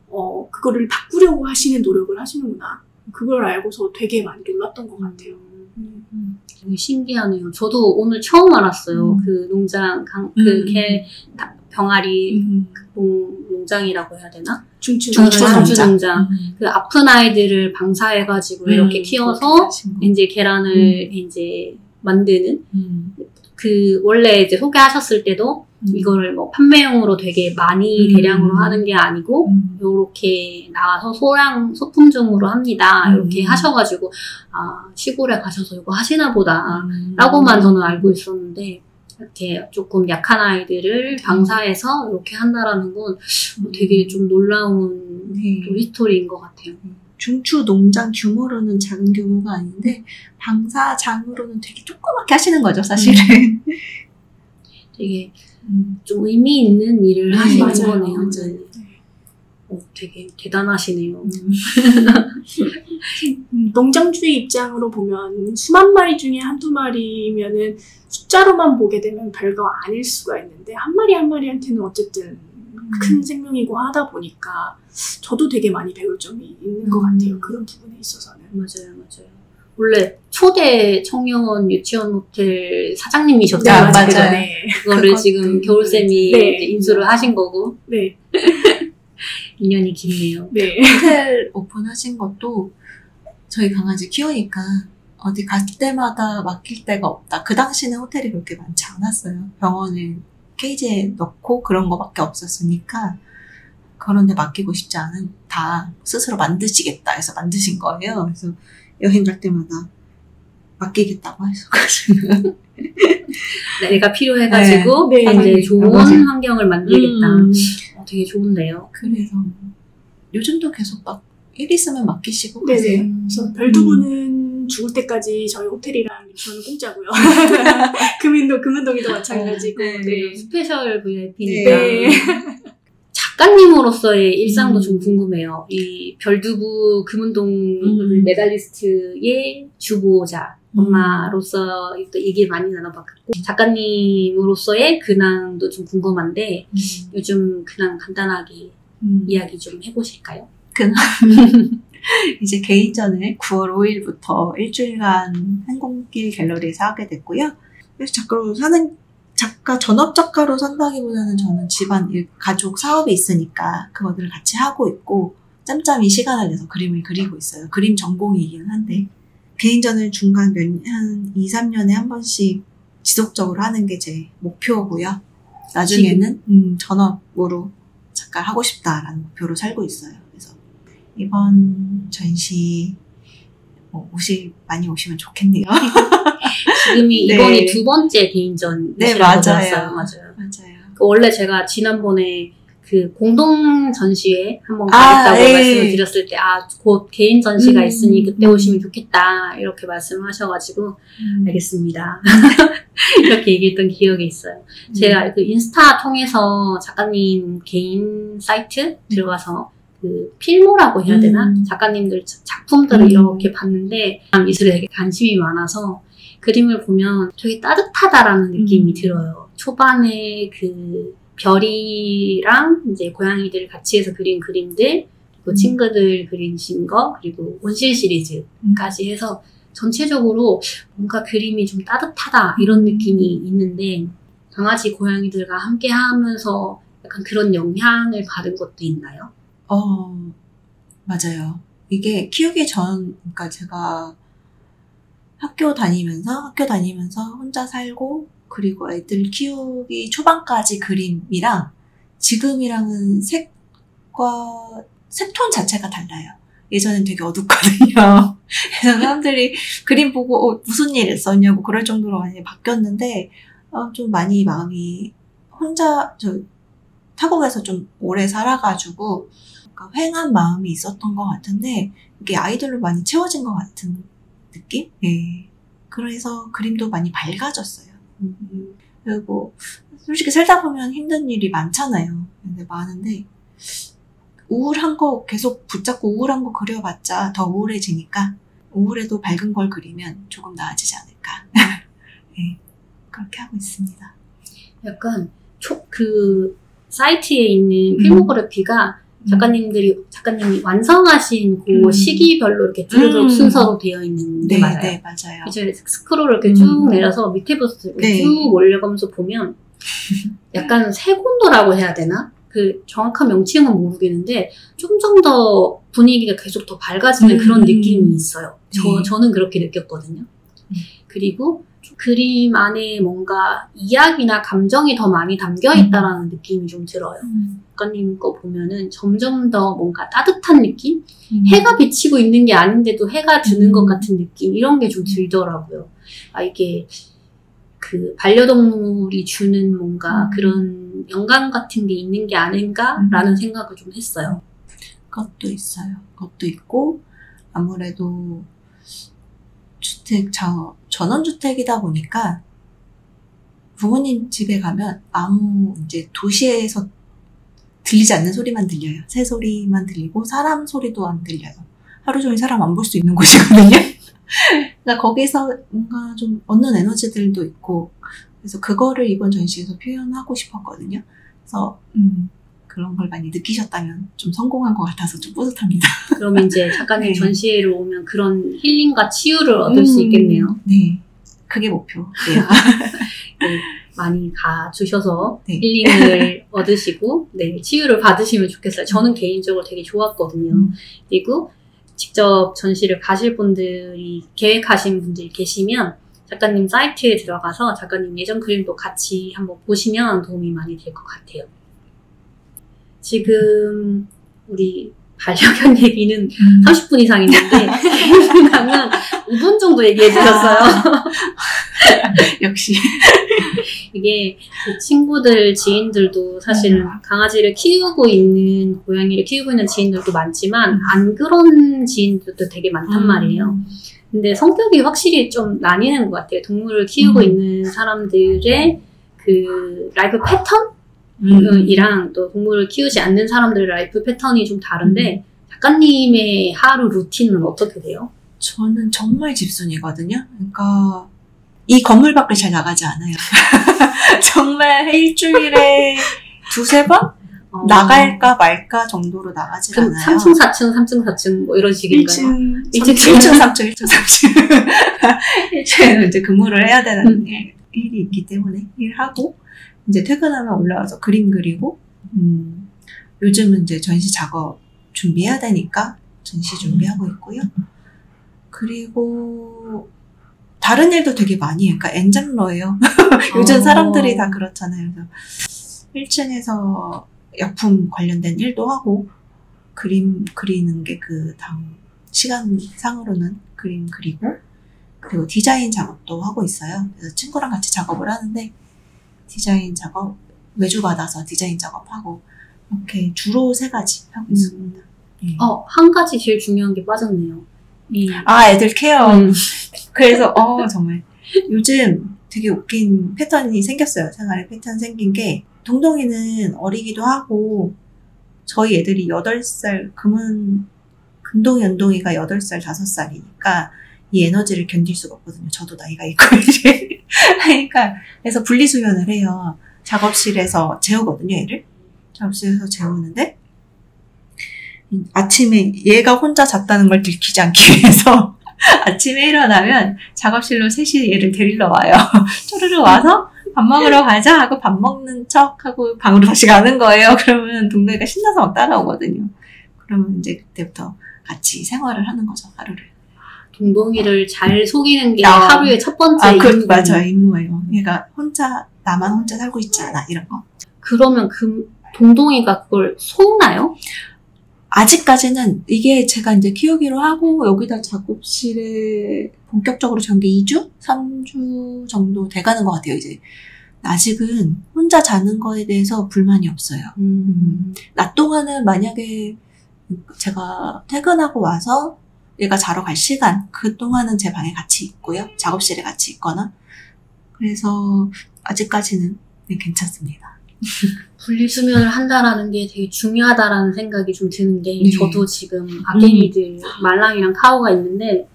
어 그거를 바꾸려고 하시는 노력을 하시는구나. 그걸 알고서 되게 많이 놀랐던 것 같아요. 음. 되게 신기하네요. 저도 오늘 처음 알았어요. 음. 그 농장, 강, 음. 그 개, 다- 병아리 음. 농, 농장이라고 해야 되나? 중추 농장. 농장. 그 아픈 아이들을 방사해가지고 이렇게 음, 키워서 그렇게 하신 거. 이제 계란을 이제 만드는 음. 그 원래 이제 소개하셨을 때도 음. 이거를 뭐 판매용으로 되게 많이 음. 대량으로 하는 게 아니고 음. 요렇게 나와서 소량 소품종으로 합니다. 음. 이렇게 하셔가지고 아 시골에 가셔서 이거 하시나 보다. 음. 라고만 저는 알고 있었는데 이렇게 조금 약한 아이들을 방사해서 이렇게 한다라는 건 되게 좀 놀라운 네. 좀 history인 것 같아요. 중추 농장 규모로는 작은 규모가 아닌데 방사장으로는 되게 조그맣게 하시는 거죠, 사실은. 되게 음. 좀 의미 있는 일을 네, 하시는 맞아요. 거네요. 맞아요. 네. 어, 되게 대단하시네요. 음, 농장주의 입장으로 보면 수만 마리 중에 한두 마리면은 숫자로만 보게 되면 별거 아닐 수가 있는데 한 마리 한 마리한테는 어쨌든 큰 생명이고 하다 보니까 저도 되게 많이 배울 점이 있는 것 음. 같아요. 그런 부분에 있어서는. 맞아요, 맞아요. 원래 초대 청년 유치원 호텔 사장님이셨죠. 네, 아, 맞아요. 네. 그거를 지금 겨울쌤이 네. 이제 인수를 하신 거고 네. 인연이 깊네요. 네. 호텔 오픈하신 것도 저희 강아지 키우니까 어디 갈 때마다 맡길 데가 없다. 그 당시는 호텔이 그렇게 많지 않았어요. 병원을 케이지에 넣고 그런 거밖에 없었으니까 그런 데 맡기고 싶지 않다. 스스로 만드시겠다 해서 만드신 거예요. 그래서 여행 갈 때마다 맡기겠다고 해서 내가 필요해가지고 네. 네. 이제 좋은 맞아요. 환경을 만들겠다. 음. 어, 되게 좋은데요. 그래서 요즘도 계속 막 일 있으면 맡기시고 네네. 가세요. 그래서 별두부는 죽을 때까지 저희 호텔이랑 저는 공짜고요. 금인도 금은동이도 마찬가지고. 네. 네. special VIP니까 네. 작가님으로서의 일상도 음. 좀 궁금해요. 이 별두부 금운동 음. 메달리스트의 주보자 음. 엄마로서 또 얘기 많이 나눠봤고 작가님으로서의 근황도 좀 궁금한데 음. 요즘 근황 간단하게 음. 이야기 좀 해보실까요? 이제 개인전을 9월 5일부터 일주일간 항공길 갤러리에서 하게 됐고요. 그래서 작가로 사는 작가 전업 작가로 산다기보다는 저는 집안 일, 가족 사업이 있으니까 그것들을 같이 하고 있고 짬짬이 시간을 내서 그림을 그리고 있어요. 그림 전공이긴 한데 개인전을 중간 몇, 한 2, 3년에 한 번씩 지속적으로 하는 게 제 목표고요. 나중에는 음, 전업으로 작가 하고 싶다라는 목표로 살고 있어요. 이번 전시 뭐 오시 많이 오시면 좋겠네요. 지금이 네. 이번이 두 번째 개인전이라고 네, 맞아요. 들었어요. 맞아요. 맞아요. 그 원래 제가 지난번에 그 공동 전시회 한번 아, 가겠다고 예. 말씀을 드렸을 때, 아, 곧 개인 전시가 음, 있으니 그때 음. 오시면 좋겠다. 이렇게 말씀하셔가지고, 음. 알겠습니다. 이렇게 얘기했던 기억이 있어요. 음. 제가 그 인스타 통해서 작가님 개인 사이트 들어가서 그 필모라고 해야 되나? 음. 작가님들 자- 작품들을 음. 이렇게 봤는데 미술에 되게 관심이 많아서 그림을 보면 되게 따뜻하다라는 느낌이 음. 들어요. 초반에 그 별이랑 이제 고양이들 같이 해서 그린 그림들 그리고 음. 친구들 그리신 거 그리고 원실 시리즈까지 해서 전체적으로 뭔가 그림이 좀 따뜻하다 이런 느낌이 있는데 강아지 고양이들과 함께 하면서 약간 그런 영향을 받은 것도 있나요? 어, 맞아요. 이게 키우기 전, 그러니까 제가 학교 다니면서, 학교 다니면서 혼자 살고, 그리고 애들 키우기 초반까지 그림이랑 지금이랑은 색과, 색톤 자체가 달라요. 예전엔 되게 어둡거든요. 그래서 사람들이 그림 보고, 어, 무슨 일 했었냐고 그럴 정도로 많이 바뀌었는데, 어, 좀 많이 마음이 혼자, 저, 타국에서 좀 오래 살아가지고, 약간 휑한 마음이 있었던 것 같은데 이게 아이들로 많이 채워진 것 같은 느낌? 예. 그래서 그림도 많이 밝아졌어요. 음, 그리고 솔직히 살다 보면 힘든 일이 많잖아요. 근데 많은데 우울한 거 계속 붙잡고 우울한 거 그려봤자 더 우울해지니까 우울해도 밝은 걸 그리면 조금 나아지지 않을까. 예. 그렇게 하고 있습니다. 약간 초, 그 사이트에 있는 음. 필모그래피가 작가님들이 작가님이 완성하신 그 음. 시기별로 이렇게 두루두루 음. 순서로 되어 있는데 네, 맞아요. 네, 맞아요. 이제 스크롤을 이렇게 음. 쭉 내려서 밑에부터 네. 쭉 올려가면서 보면 약간 세곤도라고 해야 되나? 그 정확한 명칭은 모르겠는데 좀좀더 분위기가 계속 더 밝아지는 음. 그런 느낌이 있어요. 저, 네. 저는 그렇게 느꼈거든요. 음. 그리고 그림 안에 뭔가 이야기나 감정이 더 많이 담겨 있다라는 느낌이 좀 들어요. 음. 작가님 거 보면은 점점 더 뭔가 따뜻한 느낌? 음. 해가 비치고 있는 게 아닌데도 해가 드는 음. 것 같은 느낌? 이런 게 좀 들더라고요. 아, 이게 그 반려동물이 주는 뭔가 음. 그런 영감 같은 게 있는 게 아닌가라는 음. 생각을 좀 했어요. 그것도 있어요. 그것도 있고 아무래도 주택, 저, 전원주택이다 보니까 부모님 집에 가면 아무 이제 도시에서 들리지 않는 소리만 들려요. 새 소리만 들리고 사람 소리도 안 들려요. 하루 종일 사람 안 볼 수 있는 곳이거든요. 그러니까 거기서 뭔가 좀 얻는 에너지들도 있고 그래서 그거를 이번 전시에서 표현하고 싶었거든요. 그래서 음, 그런 걸 많이 느끼셨다면 좀 성공한 것 같아서 좀 뿌듯합니다. 그러면 이제 작가님 네. 전시회를 오면 그런 힐링과 치유를 얻을 수 음, 있겠네요. 네. 그게 목표예요. 네, 많이 가주셔서 네. 힐링을 얻으시고 네, 치유를 받으시면 좋겠어요. 저는 개인적으로 되게 좋았거든요. 음. 그리고 직접 전시를 가실 분들이 계획하신 분들이 계시면 작가님 사이트에 들어가서 작가님 예전 그림도 같이 한번 보시면 도움이 많이 될 것 같아요. 지금 우리 반려견 얘기는 음. 30분 이상 있는데 가면 5분 정도 얘기해 주셨어요. 역시. 이게 그 친구들, 지인들도 사실은 강아지를 키우고 있는, 고양이를 키우고 있는 지인들도 많지만, 안 그런 지인들도 되게 많단 말이에요. 근데 성격이 확실히 좀 나뉘는 것 같아요. 동물을 키우고 음. 있는 사람들의 그 life 음. pattern 이랑 또 동물을 키우지 않는 사람들의 life pattern이 좀 다른데, 작가님의 하루 루틴은 어떻게 돼요? 저는 정말 집순이거든요. 그러니까 이 건물 밖을 잘 나가지 않아요. 정말 일주일에 두세 번 어, 나갈까 말까 정도로 나가지 그럼 않아요. 3층, 4층, 3층, 4층 뭐 이런 식인가요? 1층, 일층, 1층, 3층, 1층, 3층. 1층에는 이제 근무를 해야 되는 음. 일- 일이 있기 때문에 일하고, 이제 퇴근하면 올라와서 그림 그리고, 음, 요즘은 이제 전시 작업 준비해야 되니까 전시 준비하고 있고요. 그리고, 다른 일도 되게 많이 해요. 그러니까 엔잡러예요. 요즘 어. 사람들이 다 그렇잖아요. 그래서 1층에서 약품 관련된 일도 하고, 그림 그리는 게그당 시간상으로는 그림 그리고, 그리고 디자인 작업도 하고 있어요. 그래서 친구랑 같이 작업을 하는데, 디자인 작업, 외주 받아서 디자인 작업하고, 이렇게 주로 세 가지 하고 있습니다. 네. 어, 한 가지 제일 중요한 게 빠졌네요. 이, 아, 애들 케어. 음, 그래서 어 정말 요즘 되게 웃긴 패턴이 생겼어요. 생활에 패턴 생긴 게 동동이는 어리기도 하고 저희 애들이 8살 금은 금동이 연동이가 8살 5살이니까 이 에너지를 견딜 수가 없거든요. 저도 나이가 있고 이제 그러니까 그래서 분리수면을 해요. 작업실에서 재우거든요, 얘를. 작업실에서 재우는데 음, 아침에 얘가 혼자 잤다는 걸 들키지 않기 위해서 아침에 일어나면 작업실로 셋이 얘를 데리러 와요. 쪼르르 와서 밥 먹으러 가자 하고 밥 먹는 척 하고 방으로 다시 가는 거예요. 그러면 동네가 신나서 막 따라오거든요. 그러면 이제 그때부터 같이 생활을 하는 거죠, 하루를. 동동이를 잘 속이는 게 아. 하루의 첫 번째 아, 그, 임무거든요. 맞아요. 임무예요. 얘가 혼자, 나만 혼자 살고 있지 않아. 이런 거. 그러면 그 동동이가 그걸 속나요? 아직까지는 이게 제가 이제 키우기로 하고 여기다 작업실에 본격적으로 전게 2주? 3주 정도 돼가는 것 같아요, 이제. 아직은 혼자 자는 거에 대해서 불만이 없어요. 음. 낮 동안은 만약에 제가 퇴근하고 와서 얘가 자러 갈 시간, 그 동안은 제 방에 같이 있고요. 작업실에 같이 있거나. 그래서 아직까지는 네, 괜찮습니다. 분리수면을 한다라는 게 되게 중요하다라는 생각이 좀 드는 게 네. 저도 지금 아갱이들 말랑이랑 카오가 있는데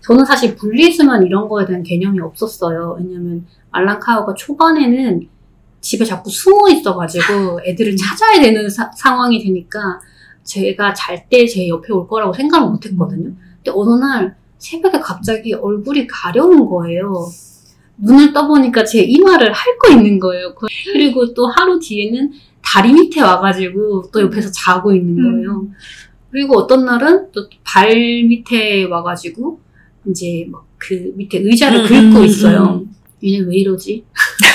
저는 사실 분리수면 이런 거에 대한 개념이 없었어요. 왜냐면 말랑 카오가 초반에는 집에 자꾸 숨어 있어가지고 애들을 찾아야 되는 사- 상황이 되니까 제가 잘 때 제 옆에 올 거라고 생각을 못 했거든요. 근데 어느 날 새벽에 갑자기 얼굴이 가려운 거예요. 눈을 떠보니까 제 이마를 핥고 있는 거예요. 그- 그리고 또 하루 뒤에는 다리 밑에 와가지고 또 옆에서 자고 있는 거예요. 그리고 어떤 날은 또 발 밑에 와가지고 이제 막 그 밑에 의자를 음, 긁고 음, 있어요. 얘네 왜 이러지?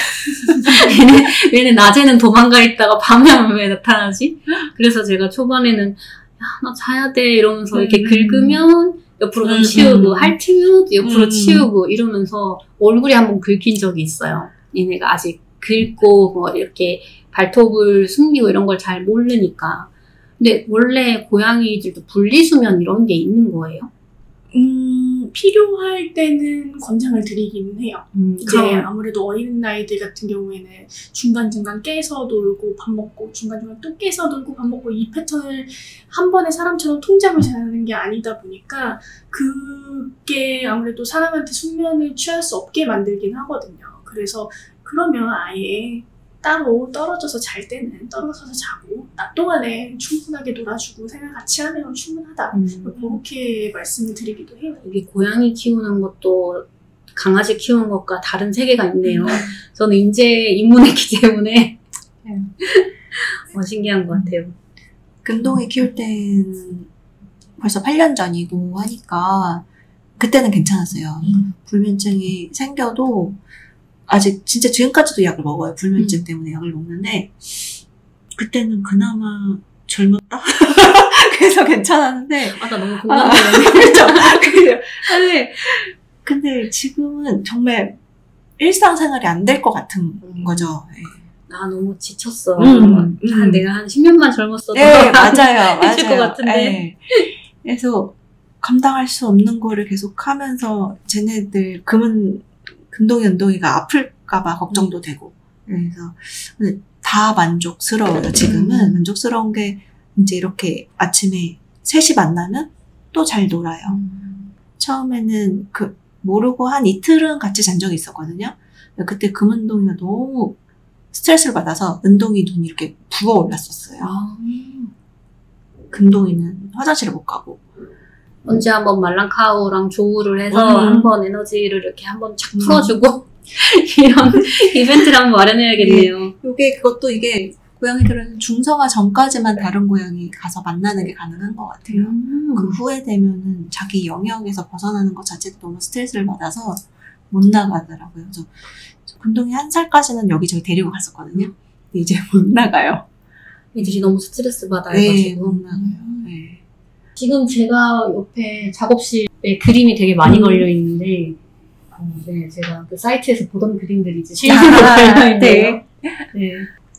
얘네, 얘네 낮에는 도망가 있다가 밤에 하면 왜 나타나지? 그래서 제가 초반에는 야, 나 자야 돼 이러면서 이렇게 음. 긁으면 옆으로 좀 음, 치우고 음. 핥으면 또 옆으로 음. 치우고 이러면서 얼굴이 한번 긁힌 적이 있어요. 얘네가 아직 긁고 뭐 이렇게 발톱을 숨기고 이런 걸 잘 모르니까. 근데 원래 고양이들도 분리수면 이런 게 있는 거예요? 음, 필요할 때는 권장을 드리기는 해요. 음, 이제 그럼 아무래도 어린 아이들 같은 경우에는 중간중간 깨서 놀고 밥 먹고 중간중간 또 깨서 놀고 밥 먹고 이 패턴을 한 번에 사람처럼 통잠을 자는 게 아니다 보니까 그게 아무래도 사람한테 숙면을 취할 수 없게 만들긴 하거든요. 그래서 그러면 아예 따로 떨어져서 잘 때는 떨어져서 자고 낮 동안에 충분하게 놀아주고 생활 같이 하면 충분하다. 음, 그렇게 말씀을 드리기도 해요. 이게 고양이 키우는 것도 강아지 키우는 것과 다른 세계가 있네요. 저는 이제 입문했기 때문에 어, 신기한 것 같아요. 금동이 키울 때는 벌써 8년 전이고 하니까 그때는 괜찮았어요. 불면증이 생겨도 아직 진짜 지금까지도 약을 먹어요. 불면증 때문에 약을 먹는데 그때는 그나마 젊었다. 그래서 괜찮았는데 아, 나 너무. 그렇죠. 그래요. 근데 근데 지금은 정말 일상생활이 안 될 것 같은 음. 거죠. 네. 나 너무 지쳤어. 음, 한 음. 내가 한 10년만 젊었어도 네, 맞아요. 맞아요. 것 같은데. 네. 그래서 감당할 수 없는 거를 계속 하면서 쟤네들 금은 금동이 은동이가 아플까봐 걱정도 되고 그래서 다 만족스러워요. 지금은 음. 만족스러운 게 이제 이렇게 아침에 셋이 만나면 또 잘 놀아요. 음. 처음에는 그 모르고 한 이틀은 같이 잔 적이 있었거든요. 그때 금은동이가 너무 스트레스를 받아서 은동이 눈이 이렇게 부어 올랐었어요. 아, 금동이는 화장실을 못 가고. 언제 한번 말랑카우랑 조우를 해서 음. 한번 에너지를 이렇게 한번 착 음. 풀어주고 이런 이벤트를 한번 마련해야겠네요. 요게 그것도 이게 고양이들은 중성화 전까지만 다른 고양이 가서 만나는 게 가능한 것 같아요. 음. 그 후에 되면은 자기 영역에서 벗어나는 것 자체도 너무 스트레스를 받아서 못 나가더라고요. 그래서 금동이 한 살까지는 여기저기 데리고 갔었거든요. 근데 이제 못 나가요. 애들이 너무 스트레스 네, 받아가지고 못 나가요. 네. 지금 제가 옆에 작업실에 그림이 되게 많이 음. 걸려 있는데, 어, 네, 제가 그 사이트에서 보던 그림들이 이제 실물로 아, 걸려. 네. 네.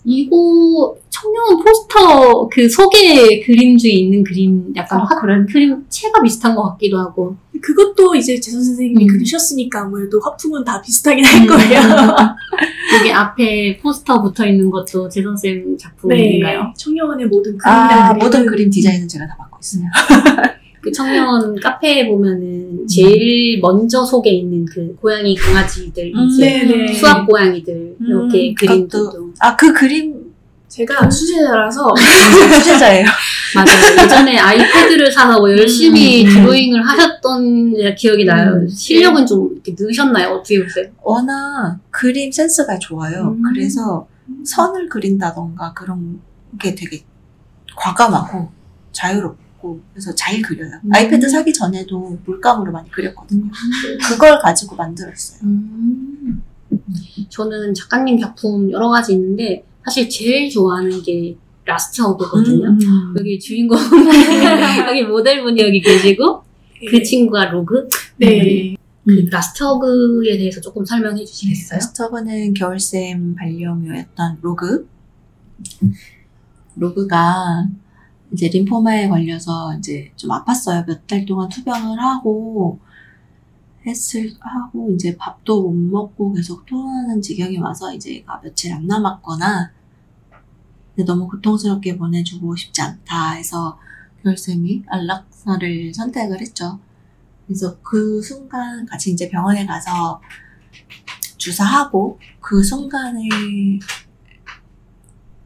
이거 청년 포스터 그 속에 그림주에 있는 그림 약간 아, 화, 그런 그림 채가 비슷한 것 같기도 하고. 그것도 이제 재선 선생님이 음. 그리셨으니까 아무래도 화풍은 다 비슷하긴 할 거예요. 여기 앞에 포스터 붙어 있는 것도 재선 쌤 작품인가요? 네. 청년원의 모든 그림이랑 아, 그림은 모든 그림 디자인은 제가 다 맡고 있어요. 그 청년 카페에 보면은 제일 먼저 속에 있는 그 고양이 강아지들 음, 이제 네네. 수학 고양이들 이렇게 음, 그림들도 아, 그 그림 제가 수제자라서 수제자예요. 맞아요. 예전에 아이패드를 사서 뭐 열심히 음, 음. 드로잉을 하셨던 기억이 나요. 음. 실력은 좀 이렇게 느셨나요? 어떻게 보세요? 워낙 그림 센스가 좋아요. 음. 그래서 선을 그린다던가 그런 게 되게 과감하고 자유롭고 그래서 잘 그려요. 음. 아이패드 사기 전에도 물감으로 많이 그렸거든요. 그걸 가지고 만들었어요. 음. 저는 작가님 작품 여러 가지 있는데 사실 제일 좋아하는 게 Last Hug거든요. 음. 여기 주인공 여기 모델분이 여기 계시고 그 친구가 로그 네. 그 Last Hug에 대해서 조금 설명해 주시겠어요? Last Hug는 겨울쌤 반려묘였던 로그. 로그가 이제 림포마에 걸려서 이제 좀 아팠어요. 몇 달 동안 투병을 하고 했을 하고 이제 밥도 못 먹고 계속 토하는 지경이 와서 이제 며칠 안 남았거나 근데 너무 고통스럽게 보내주고 싶지 않다 해서 겨울샘이 안락사를 선택을 했죠. 그래서 그 순간 같이 이제 병원에 가서 주사하고 그 순간을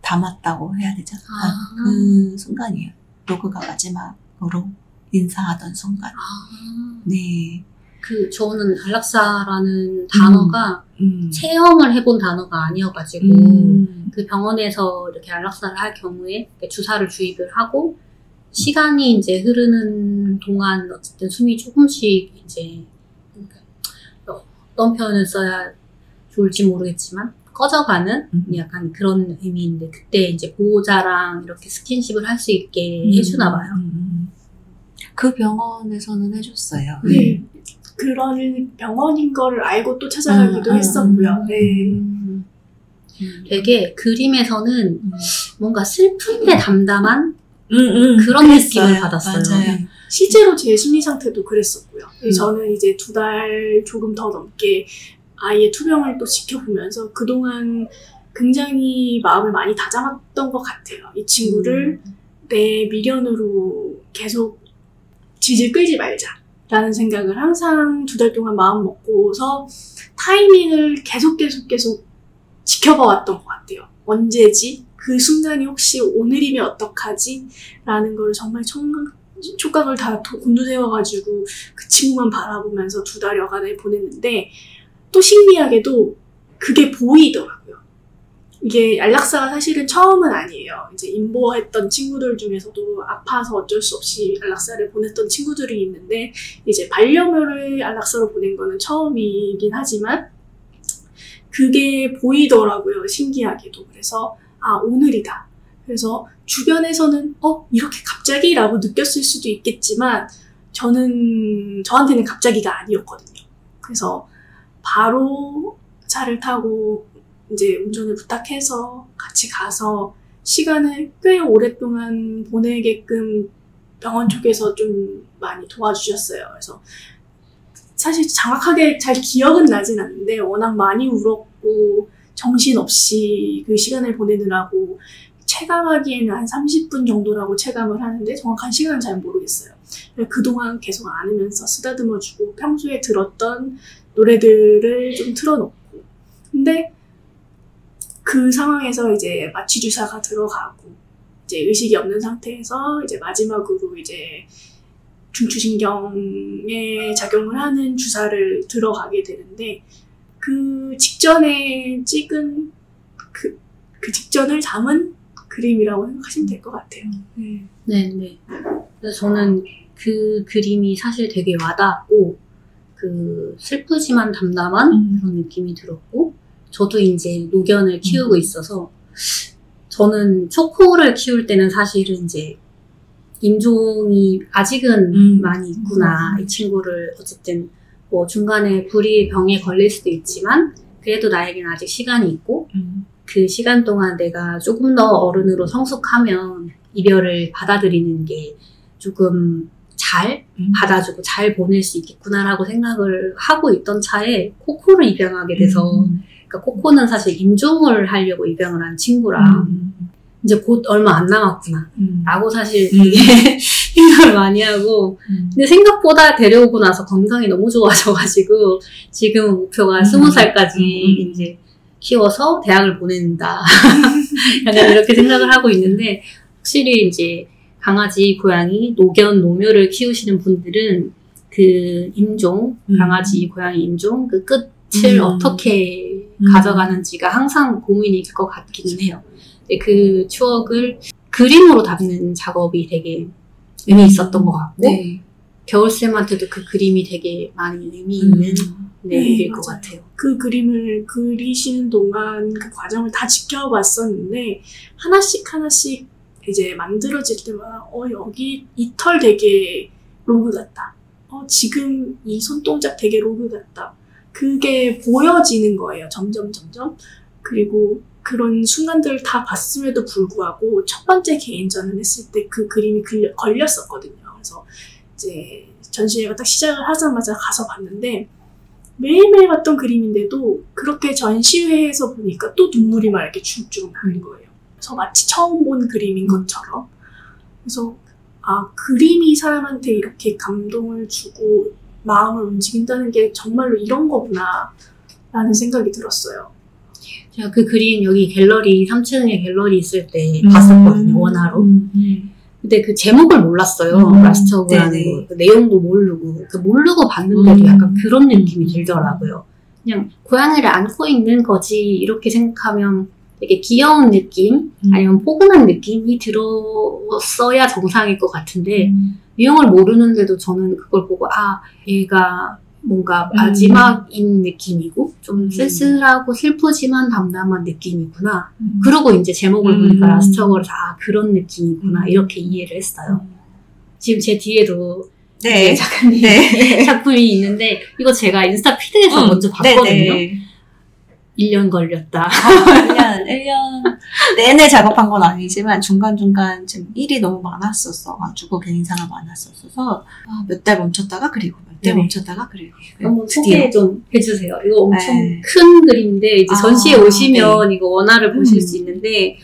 담았다고 해야 되죠. 아. 그 순간이에요. 로그가 마지막으로 인사하던 순간. 아, 네. 그 저는 안락사라는 단어가 음. 체험을 해본 단어가 아니어가지고 음. 그 병원에서 이렇게 안락사를 할 경우에 주사를 주입을 하고 시간이 이제 흐르는 동안 어쨌든 숨이 조금씩 이제 그러니까 어떤 표현을 써야 좋을지 모르겠지만 꺼져가는 음. 약간 그런 의미인데 그때 이제 보호자랑 이렇게 스킨십을 할 수 있게 해주나 봐요. 음, 음. 그 병원에서는 해줬어요. 네. 그런 병원인 거를 알고 또 찾아가기도 음, 음, 했었고요. 음. 네. 음. 되게 그림에서는 음. 뭔가 슬픈데 담담한 음, 음, 그런 그랬어요. 느낌을 받았어요. 맞아요. 네. 실제로 제 심리 상태도 그랬었고요. 음. 저는 이제 두 달 조금 더 넘게 아이의 투병을 또 지켜보면서 그동안 굉장히 마음을 많이 다잡았던 것 같아요. 이 친구를 음. 내 미련으로 계속 질질 끌지 말자라는 생각을 항상 두 달 동안 마음 먹고서 타이밍을 계속 계속 계속 지켜봐 왔던 것 같아요. 언제지? 그 순간이 혹시 오늘이면 어떡하지? 라는 걸 정말 촉각, 촉각을 다 도- 곤두세워가지고 그 친구만 바라보면서 두 달 여간을 보냈는데 또 신기하게도 그게 보이더라고요. 이게 안락사가 사실은 처음은 아니에요. 이제 임보했던 친구들 중에서도 아파서 어쩔 수 없이 안락사를 보냈던 친구들이 있는데 이제 반려묘를 안락사로 보낸 거는 처음이긴 하지만 그게 보이더라고요. 신기하게도. 그래서 아 오늘이다. 그래서 주변에서는 어 이렇게 갑자기 라고 느꼈을 수도 있겠지만 저는 저한테는 갑자기가 아니었거든요. 그래서 바로 차를 타고 이제 운전을 부탁해서 같이 가서 시간을 꽤 오랫동안 보내게끔 병원 쪽에서 좀 많이 도와주셨어요. 그래서 사실 정확하게 잘 기억은 나진 않는데 워낙 많이 울었고 정신없이 그 시간을 보내느라고 체감하기에는 한 30분 정도라고 체감을 하는데 정확한 시간은 잘 모르겠어요. 그동안 계속 안으면서 쓰다듬어주고 평소에 들었던 노래들을 좀 틀어놓고 근데 그 상황에서 이제 마취 주사가 들어가고 이제 의식이 없는 상태에서 이제 마지막으로 이제 중추신경에 작용을 하는 주사를 들어가게 되는데 그 직전에 찍은 그, 그 직전을 담은 그림이라고 생각하시면 될 것 같아요. 네. 네, 네. 그래서 저는 그 그림이 사실 되게 와닿았고, 그 슬프지만 담담한 음. 그런 느낌이 들었고, 저도 이제 노견을 키우고 음. 있어서, 저는 초코를 키울 때는 사실은 이제 임종이 아직은 음. 많이 있구나. 음. 이 친구를 어쨌든 뭐 중간에 불이 병에 걸릴 수도 있지만, 그래도 나에게는 아직 시간이 있고, 음. 그 시간 동안 내가 조금 더 어른으로 성숙하면 이별을 받아들이는 게 조금 잘 음. 받아주고 잘 보낼 수 있겠구나라고 생각을 하고 있던 차에 코코를 입양하게 돼서 음. 그러니까 코코는 사실 임종을 하려고 입양을 한 친구라 음. 이제 곧 얼마 안 남았구나 음. 라고 사실 음. 되게 생각을 많이 하고 음. 근데 생각보다 데려오고 나서 건강이 너무 좋아져가지고 지금 목표가 음. 스무 살까지 음. 이제 키워서 대학을 보낸다. 약간 이렇게 생각을 하고 있는데 확실히 이제 강아지, 고양이, 노견, 노묘를 키우시는 분들은 그 임종, 음. 강아지, 고양이 임종 그 끝을 음. 어떻게 음. 가져가는지가 항상 고민일 것 같기는 해요. 그 추억을 그림으로 담는 작업이 되게 의미 있었던 것 같고 네. 겨울쌤한테도 그 그림이 되게 많이 의미 있는 음. 네, 네, 일일 것. 같아요. 그 그림을 그리시는 동안 그 과정을 다 지켜봤었는데 하나씩 하나씩 이제 만들어질 때마다 어 여기 이 털 되게 로그 같다. 어 지금 이 손동작 되게 로그 같다. 그게 보여지는 거예요. 점점 점점. 그리고 그런 순간들을 다 봤음에도 불구하고 첫 번째 개인전을 했을 때 그 그림이 걸렸었거든요. 그래서 이제 전시회가 딱 시작을 하자마자 가서 봤는데 매일매일 봤던 그림인데도 그렇게 전시회에서 보니까 또 눈물이 막 이렇게 쭉쭉 나는 거예요. 그래서 마치 처음 본 그림인 것처럼. 그래서 아 그림이 사람한테 이렇게 감동을 주고 마음을 움직인다는 게 정말로 이런 거구나 라는 생각이 들었어요. 제가 그 그림 여기 갤러리 3층에 갤러리 있을 때 음. 봤었거든요 원화로. 음. 음. 근데 그 제목을 몰랐어요. 음. 라스터그라는 네네. 거. 그 내용도 모르고 그 모르고 봤는데도 음. 약간 그런 느낌이 음. 들더라고요. 그냥 고양이를 안고 있는 거지 이렇게 생각하면 되게 귀여운 느낌 음. 아니면 포근한 느낌이 들었어야 정상일 것 같은데 음. 내용을 모르는데도 저는 그걸 보고 아 얘가 뭔가 음. 마지막인 느낌이고 좀 음. 쓸쓸하고 슬프지만 담담한 느낌이구나. 음. 그리고 이제 제목을 음. 보니까 라스터거를 아 그런 느낌이구나 음. 이렇게 이해를 했어요. 지금 제 뒤에도 네. 작가님 네. 작품이 있는데 이거 제가 인스타 피드에서 음. 먼저 봤거든요. 네네. 1년 걸렸다. 1년, 1년 내내 작업한 건 아니지만 중간중간 좀 일이 너무 많았었어가지고 개인사가 많았었어서 아, 몇달 멈췄다가 그리고 몇달 네. 멈췄다가 그리고 한번. 소개 좀 해주세요. 이거 엄청 네. 큰 그림인데 이제 아, 전시에 오시면 이거 원화를 보실 음. 수 있는데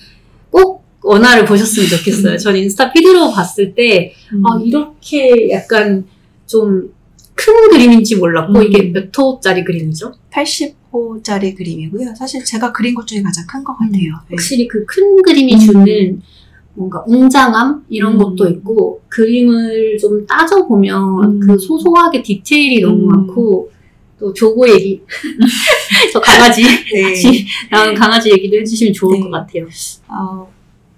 꼭 원화를 보셨으면 좋겠어요. 전 인스타 피드로 봤을 때 음. 아, 이렇게 약간 좀 큰 그림인지 몰랐고 음. 이게 몇 호짜리 그림이죠? 80호짜리 그림이고요. 사실 제가 그린 것 중에 가장 큰 것 같아요. 네. 확실히 그 큰 그림이 음. 주는 뭔가 웅장함 이런 음. 것도 있고 그림을 좀 따져 보면 음. 그 소소하게 디테일이 너무 음. 많고 또 조고 얘기 저 강아지 네. 같이 나온 강아지 얘기도 해주시면 좋을 네. 것 같아요. 어,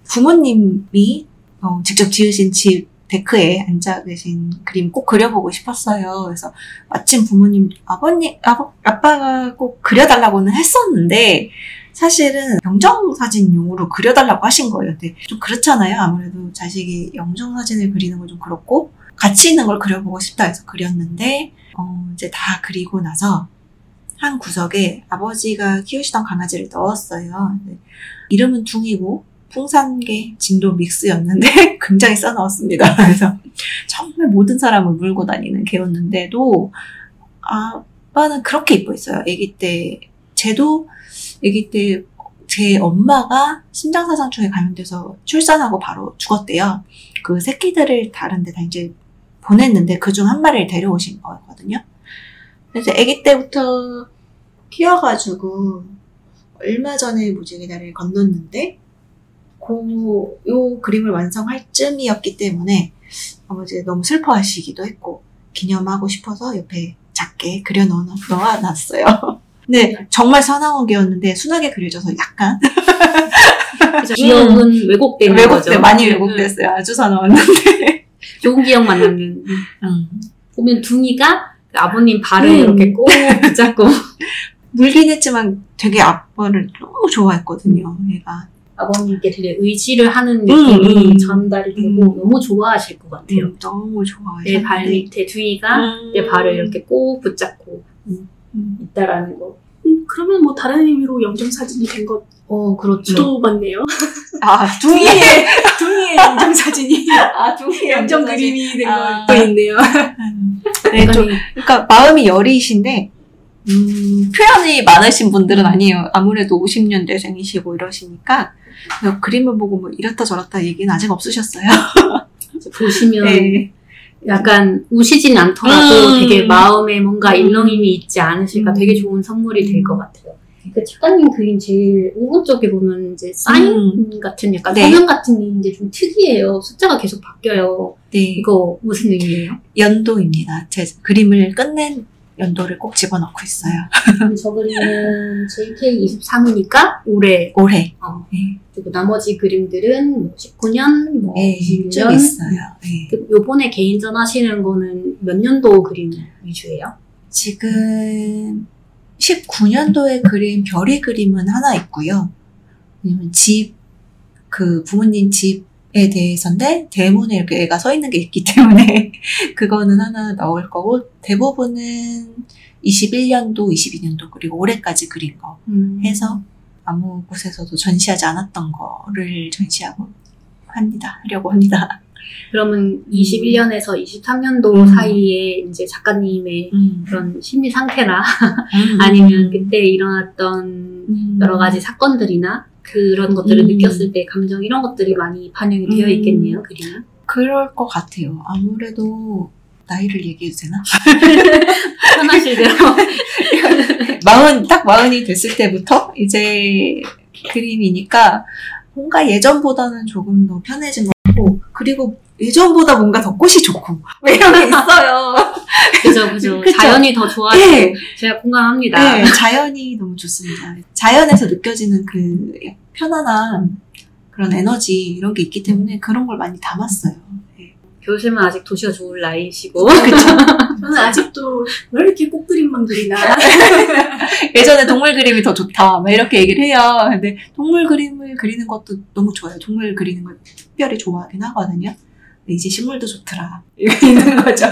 부모님이 어, 직접 지으신 집 데크에 앉아 계신 그림 꼭 그려보고 싶었어요. 그래서 마침 부모님, 아버님, 아버, 아빠가 꼭 그려달라고는 했었는데 사실은 영정사진용으로 그려달라고 하신 거예요. 근데 좀 그렇잖아요. 아무래도 자식이 영정사진을 그리는 건 좀 그렇고 같이 있는 걸 그려보고 싶다 해서 그렸는데 어, 이제 다 그리고 나서 한 구석에 아버지가 키우시던 강아지를 넣었어요. 이름은 둥이고 풍산개 진도 믹스였는데 굉장히 써넣었습니다. 그래서 정말 모든 사람을 물고 다니는 개였는데도 아빠는 그렇게 이뻐했어요. 아기 때 쟤도 아기 때 제 엄마가 심장사상충에 감염돼서 출산하고 바로 죽었대요. 그 새끼들을 다른 데다 이제 보냈는데 그 중 한 마리를 데려오신 거였거든요. 그래서 아기 때부터 키워가지고 얼마 전에 무지개 다리를 건넜는데 그, 요 그림을 완성할 쯤이었기 때문에 아버지가 너무 슬퍼하시기도 했고 기념하고 싶어서 옆에 작게 그려 넣어, 넣어놨어요. 근데 정말 선하운 개였는데 순하게 그려져서 약간 기억은 왜곡된 왜곡돼 거죠. 많이 응, 왜곡됐어요. 아주. 응. 좋은 기억만 남는. 음. 보면 둥이가 그 아버님 발을 음. 이렇게 꼭 붙잡고 물긴 했지만 되게 아빠를 너무 좋아했거든요. 얘가 아버님께 되게 의지를 하는 느낌이 음. 전달이 되고 음. 너무 좋아하실 것 같아요. 음, 너무 좋아해서 내발 밑에 둥이가 음. 내 발을 이렇게 꼭 붙잡고 음. 있다라는 거. 음, 그러면 뭐 다른 의미로 영정 사진이 된 것도 어, 그렇죠. 맞네요. 아 둥이 둥이의 영정 사진이 아 둥이 영정 그림이 된 아. 것도 있네요. 네, 좀 그러니까 마음이 여리신데 음, 표현이 많으신 분들은 아니에요. 아무래도 50년대생이시고 이러시니까 그림을 보고 뭐 이렇다 저렇다 얘기는 아직 없으셨어요. 보시면 네. 약간 우시진 않더라도 음. 되게 마음에 뭔가 음. 일렁임이 있지 않으실까 음. 되게 좋은 선물이 될 것 같아요. 그 작가님 그림 제일 오른쪽에 보면 이제 사인 같은 약간 네. 서명 같은 게 이제 좀 특이해요. 숫자가 계속 바뀌어요. 네, 이거 무슨 의미예요? 연도입니다. 제 그림을 끝낸 연도를 꼭 집어넣고 있어요. 저 그림은 JK23이니까 올해 올해. 어, 네, 그리고 나머지 그림들은 뭐 19년, 뭐 네, 쭉 21년 있어요. 네. 그 요번에 개인전 하시는 거는 몇 년도 그림 위주예요? 지금 19년도에 그린 별이 그림은 하나 있고요. 왜냐면 집, 그 부모님 집 에 대해서인데 대문에 이렇게 애가 서 있는 게 있기 때문에 그거는 하나 나올 거고 대부분은 21년도, 22년도 그리고 올해까지 그린 거 해서 아무 곳에서도 전시하지 않았던 거를 전시하고 합니다. 하려고 합니다. 그러면 21년에서 23년도 음. 사이에 이제 작가님의 음. 그런 심리 상태나 음. 아니면 그때 일어났던 음. 여러 가지 사건들이나 그런 것들을 음. 느꼈을 때 감정 이런 것들이 많이 반영이 되어 음. 있겠네요, 그림은. 그럴 것 같아요. 아무래도 나이를 얘기해도 되나? 편하실 대로. 마흔, 딱 마흔이 됐을 때부터 이제 그림이니까 뭔가 예전보다는 조금 더 편해진 것 같고, 그리고 예전보다 뭔가 더 꽃이 좋고, 뭐 이런 게 있어요. 그죠, 그죠. 그쵸? 자연이 더 좋아지고 네. 제가 공감합니다. 네, 자연이 너무 좋습니다. 자연에서 느껴지는 그 편안함, 그런 에너지, 이런 게 있기 때문에 그런 걸 많이 담았어요. 네. 교수님은 아직 도시가 좋을 나이시고. 저는 아직도 왜 이렇게 꽃그림만 그리나. 예전에 동물 그림이 더 좋다, 막 이렇게 얘기를 해요. 근데 동물 그림을 그리는 것도 너무 좋아요. 동물 그리는 걸 특별히 좋아하긴 하거든요. 근데 이제 식물도 좋더라. 이거 있는 거죠.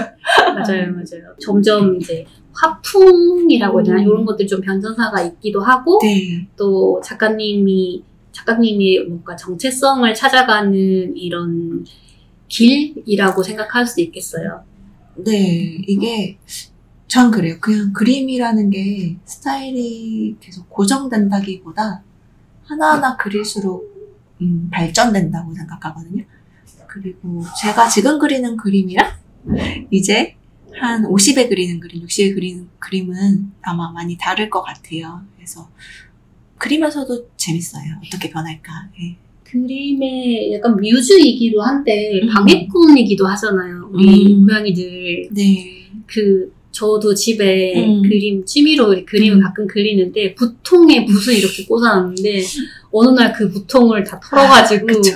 맞아요, 맞아요. 점점 이제 화풍이라고 해야 되나 음. 이런 것들 좀 변전사가 있기도 하고 네. 또 작가님이 작가님이 뭔가 정체성을 찾아가는 이런 길이라고 생각할 수도 있겠어요. 네, 이게 전 그래요. 그냥 그림이라는 게 스타일이 계속 고정된다기보다 하나하나 그릴수록 음, 발전된다고 생각하거든요. 그리고 제가 지금 그리는 그림이랑 이제 한 50에 그리는 그림, 60에 그리는 그림은 아마 많이 다를 것 같아요. 그래서 그리면서도 재밌어요. 어떻게 변할까. 예. 그림의 약간 뮤즈이기도 한데 음. 방해꾼이기도 하잖아요. 우리 음. 고양이들 네. 그 저도 집에 음. 그림 취미로 그림을 음. 가끔 그리는데 부통에 붓을 이렇게 꽂아놨는데 어느 날 그 부통을 다 털어가지고 그쵸.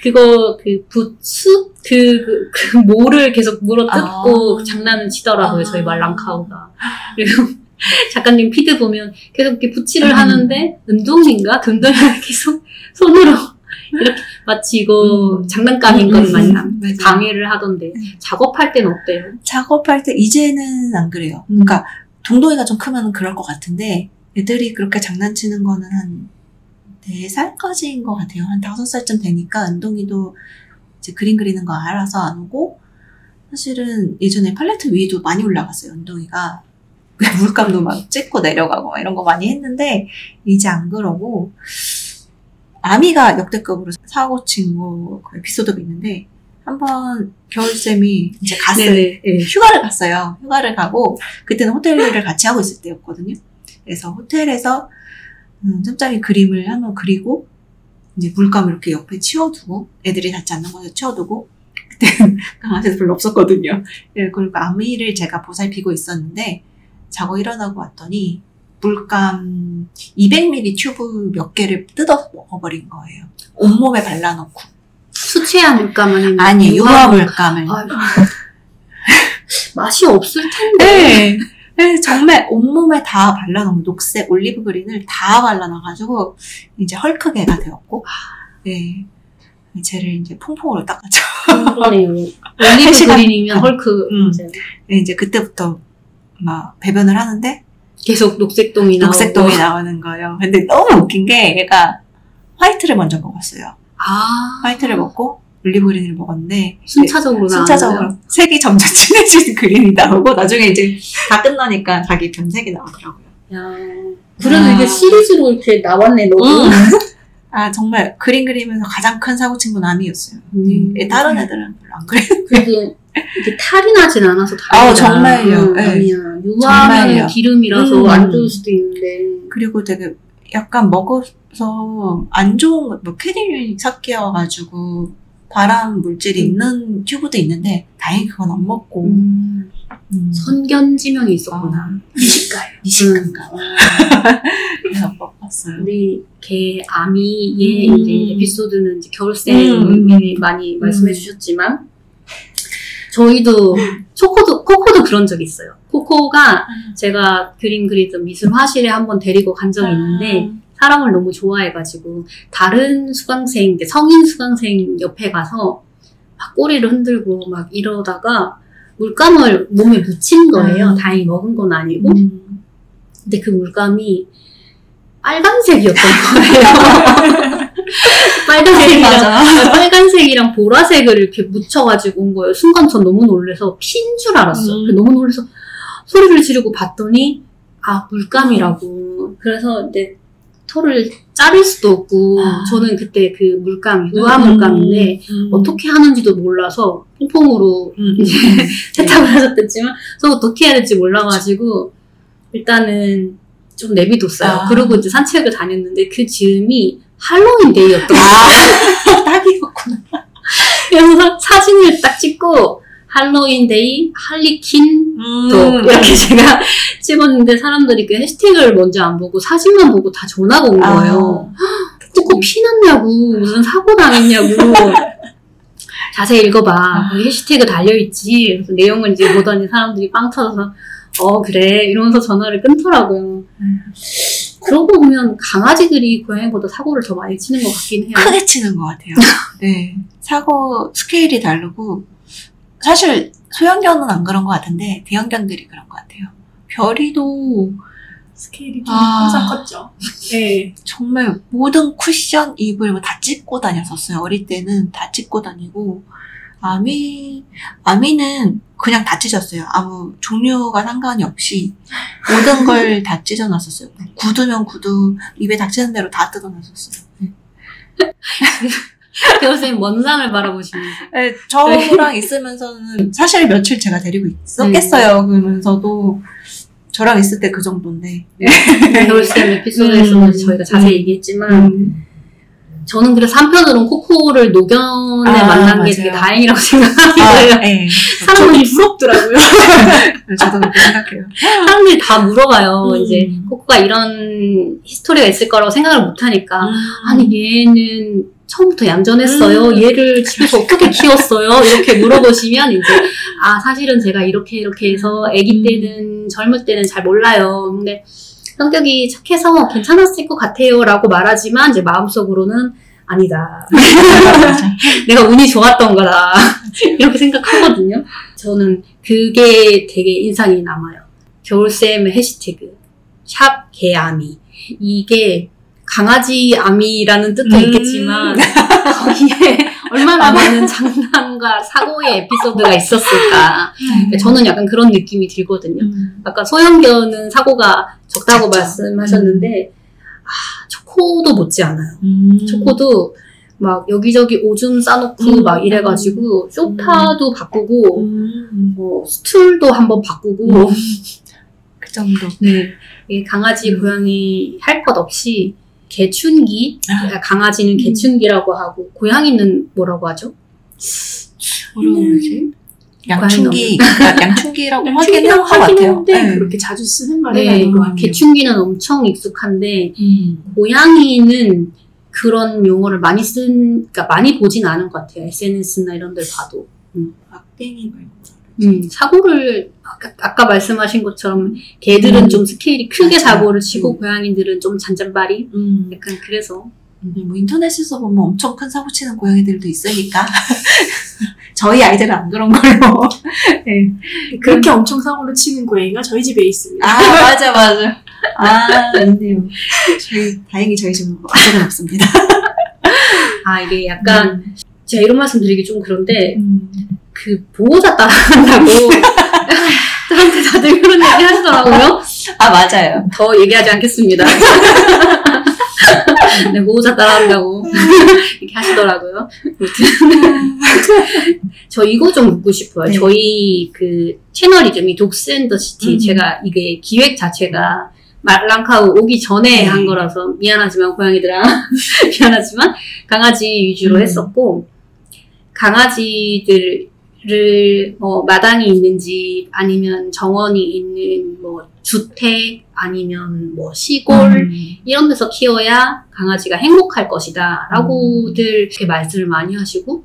그거 그 붓수 그, 그, 그 모를 계속 물어 뜯고 아. 장난을 치더라고요 아. 저희 말랑카우가 그리고 작가님 피드 보면 계속 이렇게 붙이를 음. 하는데 운동인가 금덩이를 계속 손으로 이렇게 마치 이거 음. 장난감인 건 음, 마냥 음. 방해를 하던데 작업할 때는 어때요? 작업할 때 이제는 안 그래요. 음. 그러니까 동동이가 좀 크면 그럴 것 같은데 애들이 그렇게 장난치는 거는 한 4살까지인 것 같아요. 한 5살쯤 되니까 은동이도 이제 그림 그리는 거 알아서 안 오고 사실은 예전에 팔레트 위에도 많이 올라갔어요. 은동이가 물감도 막 찍고 내려가고 막 이런 거 많이 했는데 이제 안 그러고 아미가 역대급으로 사고 친거 그 에피소드가 있는데 한번 겨울쌤이 이제 갔어요. 네네. 예, 휴가를 갔어요. 휴가를 가고 그때는 호텔 일을 같이 하고 있을 때였거든요. 그래서 호텔에서 음, 짬짬이 그림을 한번 그리고 이제 물감을 이렇게 옆에 치워두고 애들이 닿지 않는 곳에 치워두고 그때는 강아지도 별로 없었거든요. 예, 그리고 아미를 제가 보살피고 있었는데 자고 일어나고 왔더니 물감 200ml 튜브 몇 개를 뜯어서 먹어버린 거예요. 온몸에 발라놓고. 수채화 물감 아니면 아니, 유화 유화 물감? 물감을. 맛이 없을 텐데. 네. 네, 정말 온몸에 다 발라놓은 녹색 olive green을 다 발라놔가지고 이제 헐크개가 되었고, 네. 쟤를 이제 퐁퐁으로 닦았죠. 그러네요. olive green이면 헐크 음. 이제 네, 이제 그때부터 막 배변을 하는데 계속 녹색똥이 나오고. 녹색똥이 나오는 거예요. 근데 너무 웃긴 게 얘가 화이트를 먼저 먹었어요. 아. 화이트를 먹고 olive green을 먹었는데 순차적으로 순차적으로 색이 점점 진해지는 green이 나오고 나중에 이제 다 끝나니까 자기 변색이 나오더라고요. 야. 그래도 아. 이게 시리즈로 이렇게 나왔네, 너도. 음. 아 정말 그림 그리면서 가장 큰 사고 친건 아미였어요. 음. 네, 다른 애들은 별로 안 그래요. 그래도 이게 탈이 나진 않아서 다행이다. 아우, 정말요. 음, 네. 아니야. 유화는 기름이라서 음. 안 좋을 수도 있는데. 그리고 되게 약간 먹어서 안 좋은 거, 뭐 캐딜 삭혀가지고 발암 물질이 음. 있는 튜브도 있는데 다행히 그건 안 먹고 음. 음. 선견 지명이 있었구나. 미식가요. 미식가인가 봐. 그래서 먹었어요. 우리 개 아미 의 음. 이제 에피소드는 이제 겨울쌤이 음. 많이 말씀해 음. 주셨지만 저희도 초코도 코코도 그런 적 있어요. 코코가 제가 그림 그리던 미술 화실에 한번 데리고 간 적이 있는데 사람을 너무 좋아해가지고 다른 수강생 성인 수강생 옆에 가서 막 꼬리를 흔들고 막 이러다가 물감을 몸에 묻힌 거예요. 음. 다행히 먹은 건 아니고. 음. 근데 그 물감이 빨간색이었던 거예요. 빨간색이랑, 맞아. 빨간색이랑 보라색을 이렇게 묻혀가지고 온 거예요. 순간 전 너무 놀래서 핀줄 알았어. 음. 요 너무 놀래서 소리를 지르고 봤더니, 아, 물감이라고. 그래서 이제 털을 자를 수도 없고, 아. 저는 그때 그 물감, 유화 음. 물감인데, 음. 어떻게 하는지도 몰라서 퐁퐁으로 음. 이제 세탁을 하셨댔지만 저 어떻게 해야 될지 몰라가지고 일단은 좀 내비뒀어요. 아. 그리고 이제 산책을 다녔는데 그 즈음이 할로윈 데이였던 거예요. 아, 딱이었구나. 그래서 사진을 딱 찍고 할로윈 데이, 할리퀸 또 음. 이렇게 제가 찍었는데 사람들이 그 해시태그를 먼저 안 보고 사진만 보고 다 전화가 온 아. 거예요. 코코 피났냐고 무슨 사고 당했냐고 자세히 읽어봐 거기 해시태그 달려있지 그래서 내용을 이제 보더니 사람들이 빵 터져서 어 그래 이러면서 전화를 끊더라고요 음. 그러고 보면 강아지들이 고양이보다 사고를 더 많이 치는 것 같긴 해요 크게 치는 것 같아요. 네. 사고 스케일이 다르고, 사실 소형견은 안 그런 것 같은데 대형견들이 그런 것 같아요. 별이도 스케일이 좀 아. 항상 컸죠. 네. 정말 모든 쿠션 입을 뭐다 찢고 다녔었어요. 어릴 때는 다 찢고 다니고 아미 아미는 그냥 다 찢었어요. 아무 종류가 상관이 없이 모든 걸 다 찢어놨었어요. 구두면 구두 입에 닥치는 대로 다 뜯어놨었어요. 교수님 원산을 바라보시면서. 네, 저랑 있으면서는 사실 며칠 제가 데리고 있었겠어요. 그러면서도 저랑 있을 때 그 정도인데. 겨울쌤 에피소드에서는 음. 저희가 자세히 얘기했지만 음. 저는 그래서 한편으로는 코코를 노견에 아, 만난 게 맞아요. 되게 다행이라고 생각해요. 아, 네. 사람들이 부럽더라고요. 저도 그렇게 생각해요. 사람들이 다 물어봐요. 음. 이제 코코가 이런 히스토리가 있을 거라고 생각을 못 하니까 아니 얘는 처음부터 얌전했어요. 음. 얘를 집에서 어떻게 키웠어요? 이렇게 물어보시면 이제 아 사실은 제가 이렇게 이렇게 해서 아기 음. 때는 젊을 때는 잘 몰라요. 근데 성격이 착해서 괜찮았을 것 같아요라고 말하지만 이제 마음속으로는 아니다. 내가 운이 좋았던 거다. 이렇게 생각하거든요. 저는 그게 되게 인상이 남아요. 겨울쌤의 해시태그 샵 개아미 이게 강아지 아미라는 뜻도 음. 있겠지만 거기에 얼마나 많은 장난과 사고의 에피소드가 있었을까. 저는 약간 그런 느낌이 들거든요. 음. 아까 소형견은 사고가 적다고 작죠. 말씀하셨는데 아 초코도 못지 않아요. 음. 초코도 막 여기저기 오줌 싸놓고 음. 막 이래가지고 소파도 바꾸고 음. 뭐 스툴도 한번 바꾸고 그 정도. 네 강아지 음. 고양이 할 것 없이 개춘기 아. 강아지는 개춘기라고 하고 고양이는 뭐라고 하죠? 뭐라고 그러지? 양충기, 그러니까 양충기라고 하긴 양충기라고 한것 하긴 같아요. 네. 그렇게 자주 쓰는 말은 네, 아닌 것 같아요. 개춘기는 엄청 익숙한데 음. 고양이는 그런 용어를 많이 쓴, 그러니까 많이 보진 않은 것 같아요. SNS나 이런 데를 봐도. 막댕이 말고. 음, 사고를, 아까, 아까 말씀하신 것처럼, 개들은 음. 좀 스케일이 크게. 사고를 치고, 음. 고양이들은 좀 잔잔바리? 음. 약간 그래서. 뭐 인터넷에서 보면 엄청 큰 사고 치는 고양이들도 있으니까 저희 아이들은 안 그런 걸로. 네. 그렇게 엄청 사고를 치는 고양이가 저희 집에 있습니다. 아 맞아 맞아. 아 있네요. 저희 다행히 저희 집은 아직은 없습니다. 아, 이게 약간, 제가 이런 말씀 드리기 좀 그런데, 음. 그, 보호자 따라한다고, 저한테 다들 그런 얘기 하시더라고요. 아 맞아요. 더 얘기하지 않겠습니다. 네, 보호자 따라한다고 이렇게 하시더라고요. 아무튼 저 이거 좀 묻고 싶어요. 네. 저희 그 채널 이름이 독스앤더시티 음. 제가 이게 기획 자체가 말랑카우 오기 전에 네. 한 거라서 미안하지만 고양이들아 미안하지만 강아지 위주로 음. 했었고 강아지들 을뭐 마당이 있는 집 아니면 정원이 있는 뭐 주택 아니면 뭐 시골 음. 이런 데서 키워야 강아지가 행복할 것이다. 라고들 이렇게 말씀을 많이 하시고,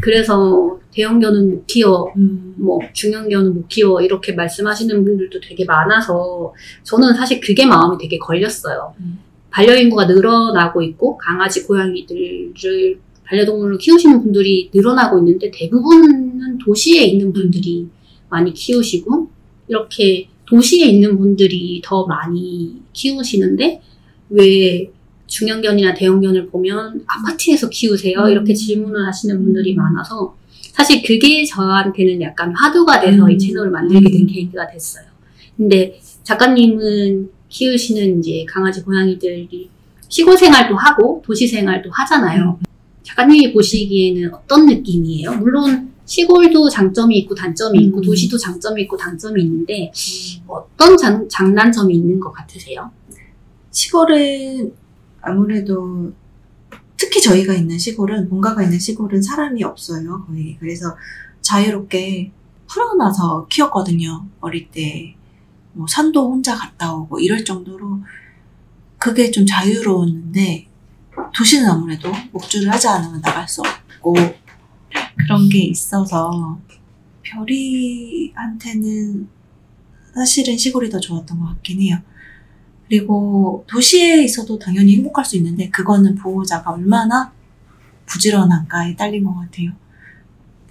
그래서 대형견은 못 키워, 음. 뭐 중형견은 못 키워, 이렇게 말씀하시는 분들도 되게 많아서, 저는 사실 그게 마음이 되게 걸렸어요. 음. 반려인구가 늘어나고 있고, 강아지, 고양이들을 반려동물로 키우시는 분들이 늘어나고 있는데, 대부분은 도시에 있는 분들이 많이 키우시고, 이렇게 도시에 있는 분들이 더 많이 키우시는데 왜 중형견이나 대형견을 보면 아파트에서 키우세요? 음. 이렇게 질문을 하시는 분들이 많아서 사실 그게 저한테는 약간 화두가 돼서 음. 이 채널을 만들게 된 음. 계기가 됐어요. 근데 작가님은 키우시는 이제 강아지 고양이들이 시골 생활도 하고 도시 생활도 하잖아요. 작가님이 보시기에는 어떤 느낌이에요? 물론 시골도 장점이 있고 단점이 있고 음. 도시도 장점이 있고 단점이 있는데 어떤 장, 장단점이 있는 것 같으세요? 시골은 아무래도 특히 저희가 있는 시골은 본가가 있는 시골은 사람이 없어요 거의 그래서 자유롭게 풀어놔서 키웠거든요 어릴 때 뭐 산도 혼자 갔다 오고 이럴 정도로 그게 좀 자유로웠는데 도시는 아무래도 목줄을 하지 않으면 나갈 수 없고 그런 게 있어서 별이한테는 사실은 시골이 더 좋았던 것 같긴 해요. 그리고 도시에 있어도 당연히 행복할 수 있는데 그거는 보호자가 얼마나 부지런한가에 딸린 것 같아요.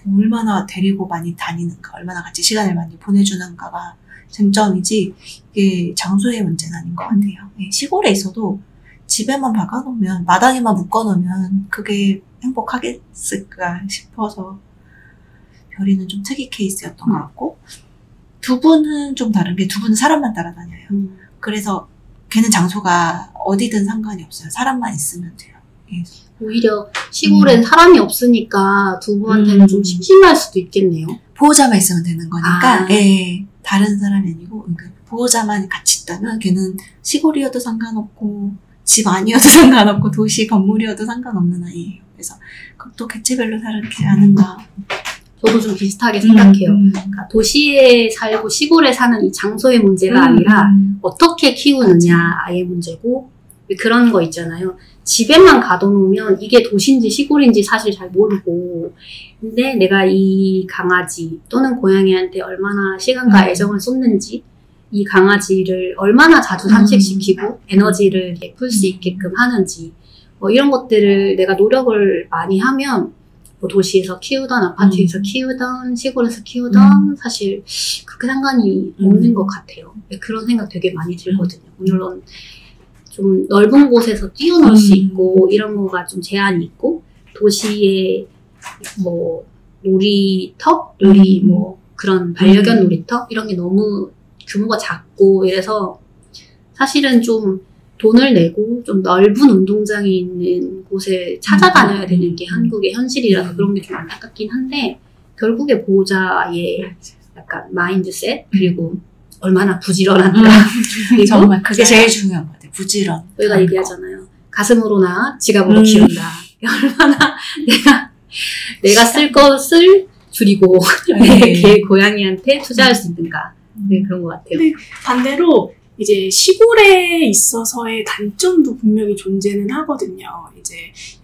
얼마나 데리고 많이 다니는가, 얼마나 같이 시간을 많이 보내주는가가 쟁점이지 이게 장소의 문제는 아닌 것 같아요. 예, 시골에 있어도 집에만 박아놓으면 마당에만 묶어놓으면 그게 행복하겠을까 싶어서 별이는 좀 특이 케이스였던 것 같고 두 분은 좀 다른 게 두 분은 사람만 따라다녀요. 음. 그래서 걔는 장소가 어디든 상관이 없어요. 사람만 있으면 돼요. 예. 오히려 시골엔 사람이 없으니까 두 분한테는 음. 좀 심심할 수도 있겠네요. 보호자만 있으면 되는 거니까 아. 예, 다른 사람이 아니고 그러니까 보호자만 같이 있다면 걔는 시골이어도 상관없고 집 아니어도 상관없고 도시 건물이어도 상관없는 아이예요. 그래서 그것도 개체별로 다르게 하는가 저도 좀 비슷하게 생각해요. 음. 그러니까 도시에 살고 시골에 사는 이 장소의 문제가 음. 아니라 어떻게 키우느냐 아이의 문제고 그런 거 있잖아요. 집에만 가둬놓으면 이게 도시인지 시골인지 사실 잘 모르고 근데 내가 이 강아지 또는 고양이한테 얼마나 시간과 음. 애정을 쏟는지 이 강아지를 얼마나 자주 음. 산책시키고 에너지를 풀 수 있게끔 하는지 뭐 이런 것들을 내가 노력을 많이 하면 뭐 도시에서 키우던 아파트에서 음. 키우던 시골에서 키우던 사실 그렇게 상관이 음. 없는 것 같아요. 네, 그런 생각 되게 많이 들거든요. 물론 좀 넓은 곳에서 뛰어놀 수 음. 있고 이런 거가 좀 제한이 있고 도시에 뭐 놀이터, 놀이 음. 뭐 그런 반려견 음. 놀이터 이런 게 너무 규모가 작고 이래서 사실은 좀 돈을 내고 좀 넓은 운동장이 있는 곳에 찾아다녀야 되는 게 음. 한국의 현실이라서 그런 게 좀 안타깝긴 한데 결국에 보호자의 약간 마인드셋 그리고 얼마나 부지런한가 그리고 정말 그게 제일 중요한 것 같아요. 부지런. 우리가 얘기하잖아요. 가슴으로나 지갑으로 음. 키운다. 얼마나 내가 내가 쓸 것을 줄이고 네. 개 고양이한테 투자할 수 있는가 네, 그런 것 같아요. 근데 반대로 이제 시골에 있어서의 단점도 분명히 존재는 하거든요. 이제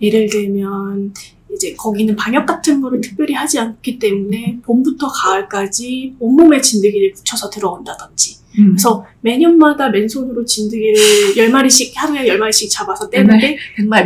예를 들면 이제 거기는 방역 같은 거를 특별히 하지 않기 때문에 봄부터 가을까지 온몸에 진드기를 붙여서 들어온다든지 음. 그래서 매년마다 맨손으로 진드기를 10마리씩 하루에 10마리씩 잡아서 떼는데 100마리.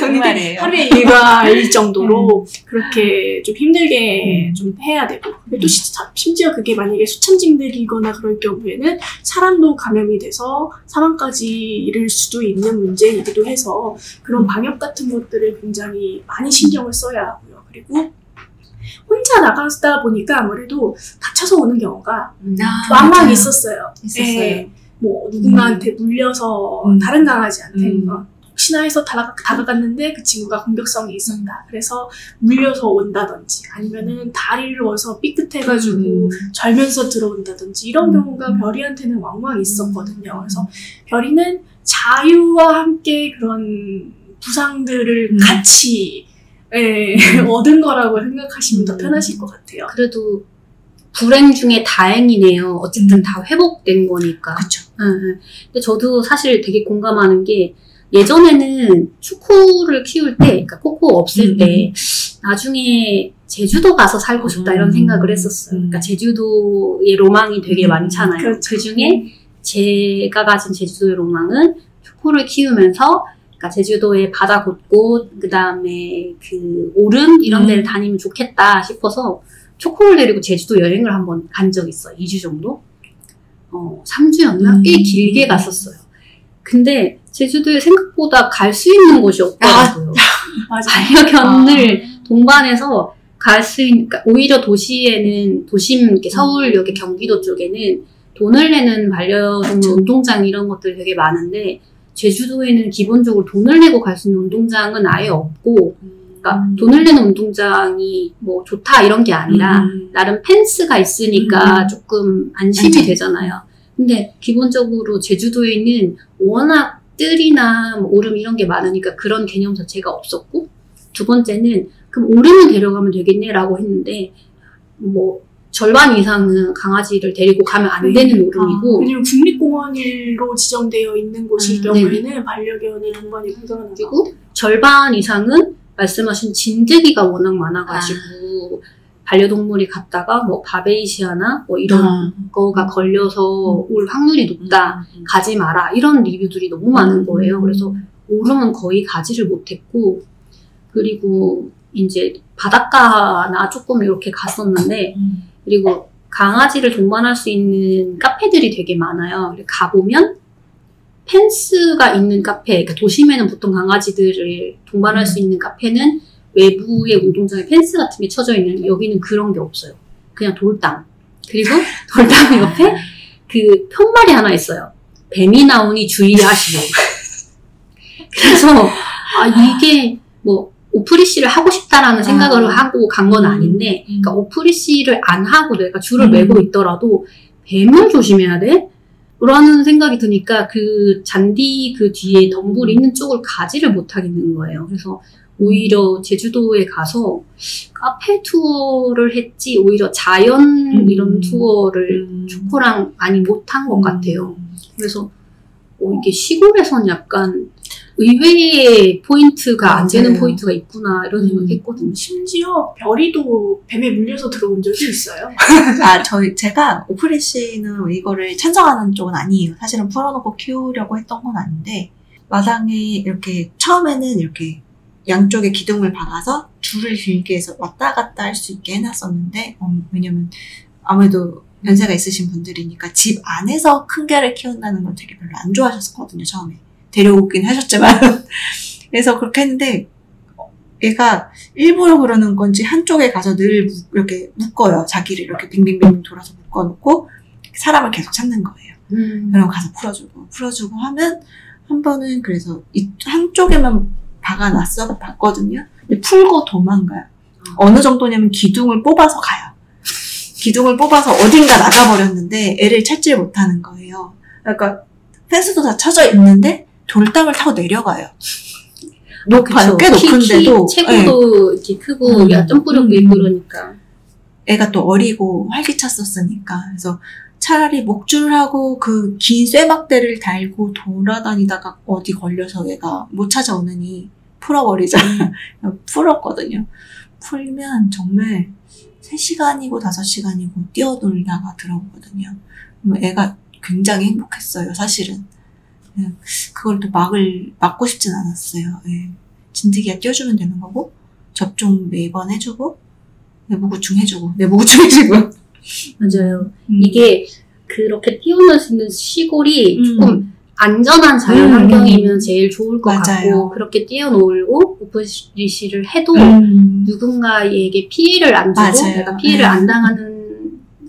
근데 100마리예요. 하루에 일과일 정도로 그렇게 좀 힘들게 음. 좀 해야 되고 또 시- 심지어 그게 만약에 수천징들이거나 그럴 경우에는 사람도 감염이 돼서 사망까지 이를 수도 있는 문제이기도 해서 그런 방역 같은 것들을 굉장히 많이 신경을 써야 하고요 그리고 혼자 나가다 보니까 아무래도 다쳐서 오는 경우가 아, 왕왕 맞아요. 있었어요. 있었어요. 예, 뭐 누군가한테 물려서 음. 다른 강아지한테 음. 어, 혹시나 해서 다가, 다가갔는데 그 친구가 공격성이 있었다. 그래서 물려서 온다든지 아니면은 다리를 워서 삐끗해가지고 음. 절면서 들어온다든지 이런 음. 경우가 별이한테는 왕왕 있었거든요. 그래서 별이는 자유와 함께 그런 부상들을 음. 같이 예, 얻은 거라고 생각하시면 더 음. 편하실 것 같아요. 그래도 불행 중에 다행이네요. 어쨌든 음. 다 회복된 거니까. 응, 응. 근데 저도 사실 되게 공감하는 게 예전에는 초코를 키울 때, 그러니까 코코 없을 음, 때 나중에 제주도 가서 살고 싶다 이런 음. 생각을 했었어요. 음. 그러니까 제주도의 로망이 되게 음, 많잖아요. 그렇죠. 그 중에 제가 가진 제주도의 로망은 초코를 키우면서 그러니까 제주도의 바다 곳곳 그 다음에 그 오름 이런 데를 음. 다니면 좋겠다 싶어서 초코를 데리고 제주도 여행을 한번 간 적 있어요. 2주 정도? 어, 3주였나? 음. 꽤 길게 갔었어요. 근데 제주도에 생각보다 갈 수 있는 곳이 없더라고요. 맞아. 반려견을 동반해서 갈 수 있는, 그러니까 오히려 도시에는, 도심, 이렇게 서울역의 경기도 쪽에는 돈을 내는 반려동물 운동장 이런 것들 되게 많은데, 제주도에는 기본적으로 돈을 내고 갈 수 있는 운동장은 아예 없고, 그러니까 음. 돈을 내는 운동장이 뭐 좋다 이런 게 아니라, 음. 나름 펜스가 있으니까 음. 조금 안심이 안전. 되잖아요. 근데 기본적으로 제주도에는 워낙 뜰이나 뭐 오름 이런 게 많으니까 그런 개념 자체가 없었고 두 번째는 그럼 오름을 데려가면 되겠네라고 했는데 뭐 절반 이상은 강아지를 데리고 가면 안 네. 되는 오름이고 왜냐면 국립공원으로 지정되어 있는 곳일 음, 경우에는 반려견이 동반이 불가능하고 그리고 절반 이상은 말씀하신 진드기가 워낙 많아가지고 반려동물이 갔다가 뭐 바베이시아나 뭐 이런 아. 거가 걸려서 올 확률이 높다. 음. 가지 마라 이런 리뷰들이 너무 많은 거예요. 그래서 오름은 거의 가지를 못했고 그리고 이제 바닷가나 조금 이렇게 갔었는데 그리고 강아지를 동반할 수 있는 카페들이 되게 많아요. 가보면 펜스가 있는 카페, 그러니까 도심에는 보통 강아지들을 동반할 수 있는 카페는 외부의 운동장에 펜스 같은 게 쳐져 있는 여기는 그런 게 없어요. 그냥 돌담. 그리고 돌담 옆에 그 편말이 하나 있어요. 뱀이 나오니 주의하시오. 그래서 아 이게 뭐 오프리시를 하고 싶다라는 생각을 아. 하고 간 건 아닌데, 음. 그러니까 오프리시를 안 하고 내가 줄을 음. 매고 있더라도 뱀을 조심해야 돼? 라는 생각이 드니까 그 잔디 그 뒤에 덤불 있는 쪽을 가지를 못하겠는 거예요. 그래서 오히려 제주도에 가서 카페 투어를 했지, 오히려 자연 음. 이런 투어를 음. 초코랑 많이 못한 것 음. 같아요. 그래서 어, 이게 시골에선 약간 의외의 포인트가 안 되는 맞아요. 포인트가 있구나 이런 음. 생각했거든요. 심지어 별이도 뱀에 물려서 들어온 적이 있어요. 아, 저희, 제가 off leash는 이거를 찬성하는 쪽은 아니에요. 사실은 풀어놓고 키우려고 했던 건 아닌데, 마당에 이렇게, 처음에는 이렇게 양쪽에 기둥을 박아서 줄을 길게 해서 왔다 갔다 할 수 있게 해놨었는데, 음, 왜냐면 아무래도 연세가 있으신 분들이니까 집 안에서 큰 개를 키운다는 걸 되게 별로 안 좋아하셨거든요, 처음에. 데려오긴 하셨지만. 그래서 그렇게 했는데, 어, 얘가 일부러 그러는 건지 한쪽에 가서 늘 무- 이렇게 묶어요. 자기를 이렇게 빙빙빙 돌아서 묶어놓고 사람을 계속 찾는 거예요. 음. 그럼 가서 풀어주고 풀어주고 하면 한 번은 그래서 이 한쪽에만 박아놨어 봤거든요. 근데 풀고 도망가요. 어느 정도냐면 기둥을 뽑아서 가요. 기둥을 뽑아서 어딘가 나가버렸는데 애를 찾지를 못하는 거예요. 그러니까 펜스도 다 쳐져 있는데 돌담을 타고 내려가요. 높아요. 꽤 그쵸. 키- 높은데도 키, 네. 체구도 이렇게 크고 음. 야 점프력도 음. 있고 그러니까 애가 또 어리고 활기찼었으니까 그래서 차라리 목줄하고 그 긴 쇠막대를 달고 돌아다니다가 어디 걸려서 얘가 못 찾아오느니 풀어버리자 풀었거든요 풀면 정말 3시간이고 5시간이고 뛰어놀다가 들어오거든요 애가 굉장히 행복했어요 사실은 예, 그걸 또 막을 막고 싶진 않았어요 예. 진드기가 뛰어주면 되는 거고 접종 매번 해주고 내부구충 해주고 내부구충 해주고 맞아요. 음. 이게 그렇게 뛰어놀 수 있는 시골이 음. 조금 안전한 자연 음. 환경이면 제일 좋을 것 맞아요. 같고 그렇게 뛰어놀고 오프리시를 해도 음. 누군가에게 피해를 안 주고 맞아요. 내가 피해를 네. 안 당하는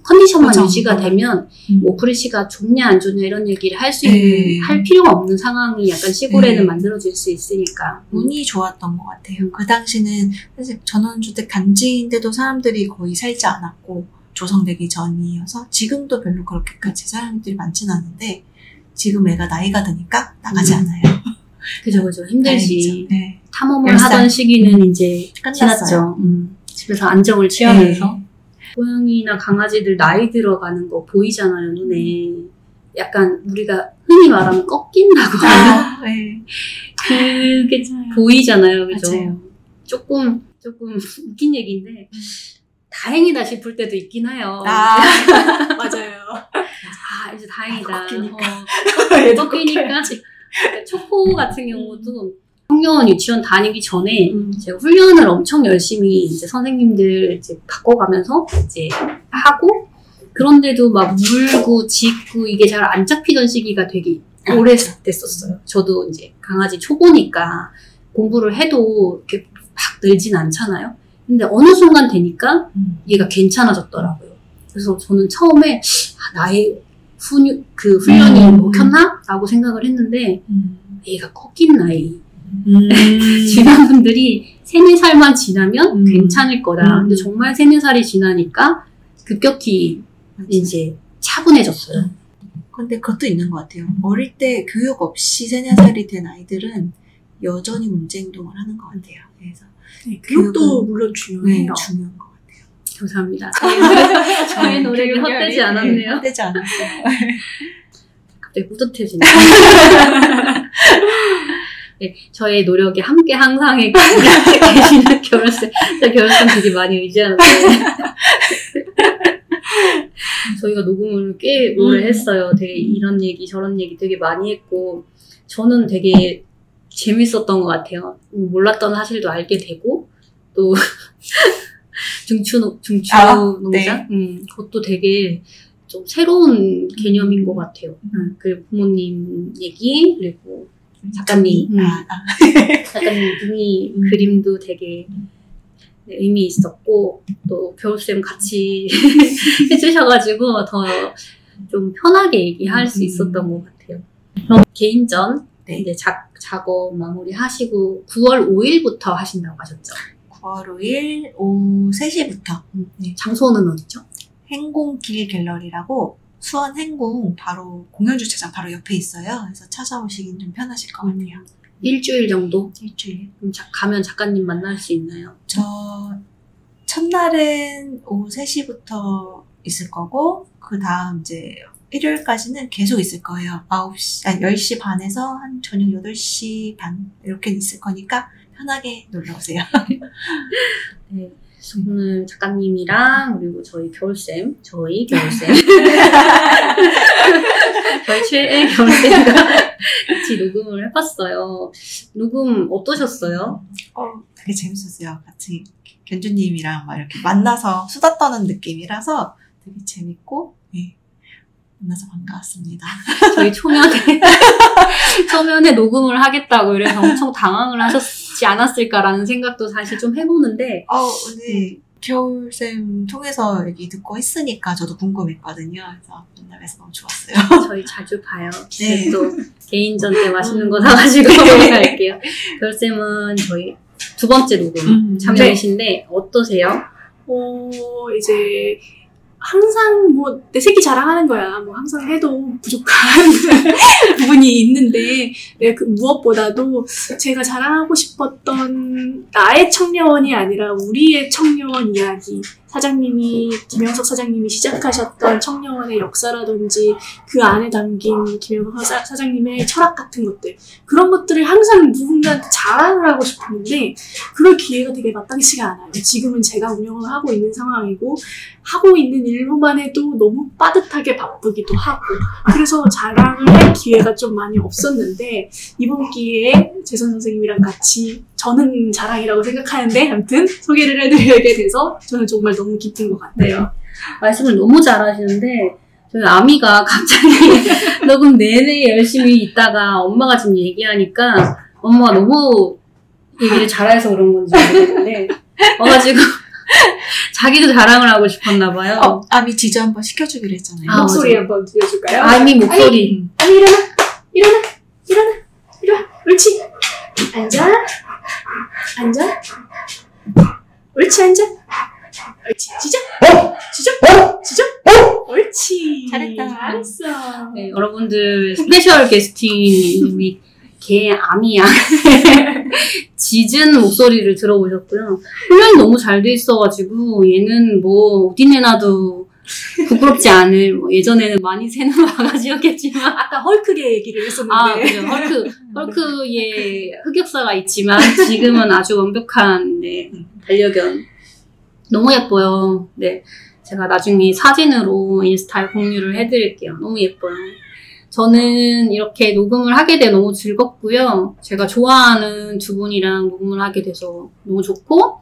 컨디션만 맞아. 유지가 되면 음. 오프리시가 좋냐 안 좋냐 이런 얘기를 할수 네. 있는 할 필요가 없는 상황이 약간 시골에는 네. 만들어질 수 있으니까 운이 좋았던 것 같아요. 그 당시는 사실 전원주택 단지인데도 사람들이 거의 살지 않았고 조성되기 전이어서 지금도 별로 그렇게까지 사람들이 많지는 않은데 지금 애가 나이가 드니까 나가지 음. 않아요. 그죠 그죠 힘들지. 네. 탐험을. 하던 시기는 이제 끝났어요. 지났죠. 음. 집에서 안정을 취하면서 네. 고양이나 강아지들 나이 들어가는 거 보이잖아요 눈에. 약간 우리가 흔히 말하는 꺾인다고? 아, 네. 그게 보이잖아요, 그죠? 맞아요. 조금 조금 웃긴 얘기인데 다행이다 싶을 때도 있긴 해요. 아, 맞아요. 아, 이제 다행이다. 꺾이니까. 어, 꺾이니까. 그러니까 초코 같은 경우도 청년 유치원 다니기 전에 음. 제가 훈련을 엄청 열심히 이제 선생님들 이제 바꿔가면서 이제 하고 그런데도 막 물고 짖고 이게 잘 안 잡히던 시기가 되게 오래 됐었어요. 저도 이제 강아지 초보니까 공부를 해도 이렇게 막 늘진 않잖아요. 근데 어느 순간 되니까 음. 얘가 괜찮아졌더라고요. 그래서 저는 처음에 아, 나의 훈, 그 훈련이 음. 먹혔나? 라고 생각을 했는데 음. 얘가 꺾인 나이. 음. 주변 분들이 세네 살만 지나면 음. 괜찮을 거다. 음. 근데 정말 세네 살이 지나니까 급격히 이제 차분해졌어요. 근데 그것도 있는 것 같아요. 어릴 때 교육 없이 세네 살이 된 아이들은 여전히 문제 행동을 하는 것 같아요. 그래서 네, 교육도 물론 네, 중요해요. 중요한 것 같아요. 감사합니다. 저의 노래- 저의 노력이 교육열이- 헛되지 네, 않았네요. 헛되지 않았어요. 갑자기 뿌듯해지네. 네, 저의 노력이 함께 항상에 계시는 결혼생, 결혼생 되게 많이 의지하는데. 저희가 녹음을 꽤 오래 음. 했어요. 되게 이런 얘기, 저런 얘기 되게 많이 했고, 저는 되게 재밌었던 것 같아요. 음, 몰랐던 사실도 알게 되고, 또또 중추 노- 중추 아, 농장 음, 그것도 되게 좀 새로운 개념인 것 같아요. 음, 그 부모님 얘기 그리고 작가님 음, 아, 아. 작가님 분이 음. 그림도 되게 네, 의미 있었고 또 겨울쌤 같이 해주셔가지고 더 좀 편하게 얘기할 수 음. 있었던 것 같아요. 그럼 개인전 네. 이제 작, 작업 마무리 하시고 9월 5일부터 하신다고 하셨죠? 9월 5일 오후 3시부터 네. 장소는 어디죠? 행궁길 갤러리라고 수원 행궁 바로 공연 주차장 바로 옆에 있어요. 그래서 찾아오시긴 좀 편하실 것 같아요. 일주일 정도? 일주일. 그럼 자- 가면 작가님 만날 수 있나요? 저 첫날은 오후 3시부터 있을 거고 그 다음 이제 일요일까지는 계속 있을 거예요. 9시, 아니 10시 반에서 한 저녁 8시 반 이렇게 있을 거니까 편하게 놀러 오세요. 네. 오늘 작가님이랑 그리고 저희 겨울쌤, 저희 겨울쌤, 저희 최애 겨울쌤과 같이 녹음을 해봤어요. 녹음 어떠셨어요? 어, 되게 재밌었어요. 같이 견주님이랑 막 이렇게 만나서 수다 떠는 느낌이라서 되게 재밌고, 네. 만나서 반가웠습니다. 저희 초면에 초면에 녹음을 하겠다고 이래서 엄청 당황을 하셨 지 않았을까라는 생각도 사실 좀 해보는데 어, 오늘 겨울쌤 통해서 얘기 듣고 했으니까 저도 궁금했거든요. 그래서 만나뵈서 너무 좋았어요. 저희 자주 봐요. 네. 네. 또 개인전 때 맛있는 거 사가지고 네. 갈게요. 별쌤은 저희 두 번째 녹음 음, 참여이신데 어떠세요? 어, 이제 항상 뭐 내 새끼 자랑하는 거야. 뭐 항상 해도 부족한 부분이 있는데 네, 그 무엇보다도 제가 자랑하고 싶었던 나의 청녀원이 아니라 우리의 청녀원 이야기. 사장님이 김영석 사장님이 시작하셨던 청녀원의 역사라든지 그 안에 담긴 김영석 사- 사장님의 철학 같은 것들 그런 것들을 항상 누군가한테 자랑을 하고 싶었는데 그럴 기회가 되게 마땅치가 않아요. 지금은 제가 운영을 하고 있는 상황이고 하고 있는 일로만 해도 너무 빠듯하게 바쁘기도 하고 그래서 자랑을 할 기회가 좀 많이 없었는데 이번 기회에 재선 선생님이랑 같이 저는 자랑이라고 생각하는데 아무튼 소개를 해드리게 돼서 저는 정말 너무 기쁜 것 같아요. 말씀을 너무 잘하시는데 저희 아미가 갑자기 녹음 내내 열심히 있다가 엄마가 지금 얘기하니까 엄마가 너무 얘기를 잘해서 그런 건지 모르겠는데 와가지고 자기도 자랑을 하고 싶었나 봐요. 어, 아미 지저 한번 시켜주기로 했잖아요. 아, 목소리 맞아요. 한번 들려줄까요? 아미 목소리 음. 아니 일어나 일어나 일어나 일어나 옳지 앉아 앉아. 옳지 앉아. 옳지 지적 지적 지적 옳지. 잘했다. 잘했어. 네, 여러분들 스페셜 우리 개 아미야. 짖은 목소리를 들어보셨고요. 훈련이 너무 잘 돼 있어가지고 얘는 뭐 어디 내놔도 부끄럽지 않을 뭐 예전에는 많이 새는 바가지였겠지만 아까 헐크게 얘기를 했었는데 아 그죠 헐크 헐크의 흑역사가 있지만 지금은 아주 완벽한 네, 반려견 너무 예뻐요. 네 제가 나중에 사진으로 인스타에 공유를 해드릴게요. 너무 예뻐요. 저는 이렇게 녹음을 하게 돼 너무 즐겁고요. 제가 좋아하는 두 분이랑 녹음을 하게 돼서 너무 좋고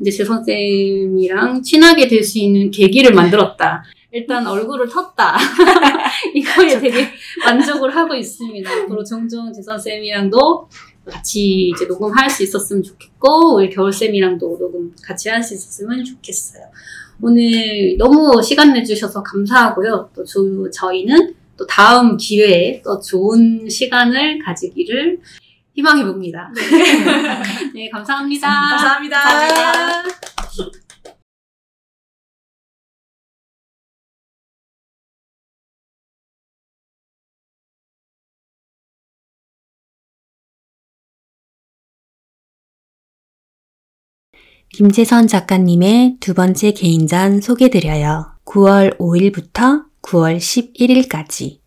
이제 제 선생님이랑 친하게 될 수 있는 계기를 만들었다. 일단 얼굴을 텄다. 이거에 되게 만족을 하고 있습니다. 앞으로 종종 제 선생님이랑도 같이 이제 녹음할 수 있었으면 좋겠고 우리 겨울 쌤이랑도 녹음 같이 할 수 있었으면 좋겠어요. 오늘 너무 시간 내주셔서 감사하고요. 또 저, 저희는 또 다음 기회에 또 좋은 시간을 가지기를 희망해 봅니다. 네, 감사합니다. 감사합니다. 감사합니다. 김재선 작가님의 두 번째 개인전 소개드려요. 9월 5일부터 9월 11일까지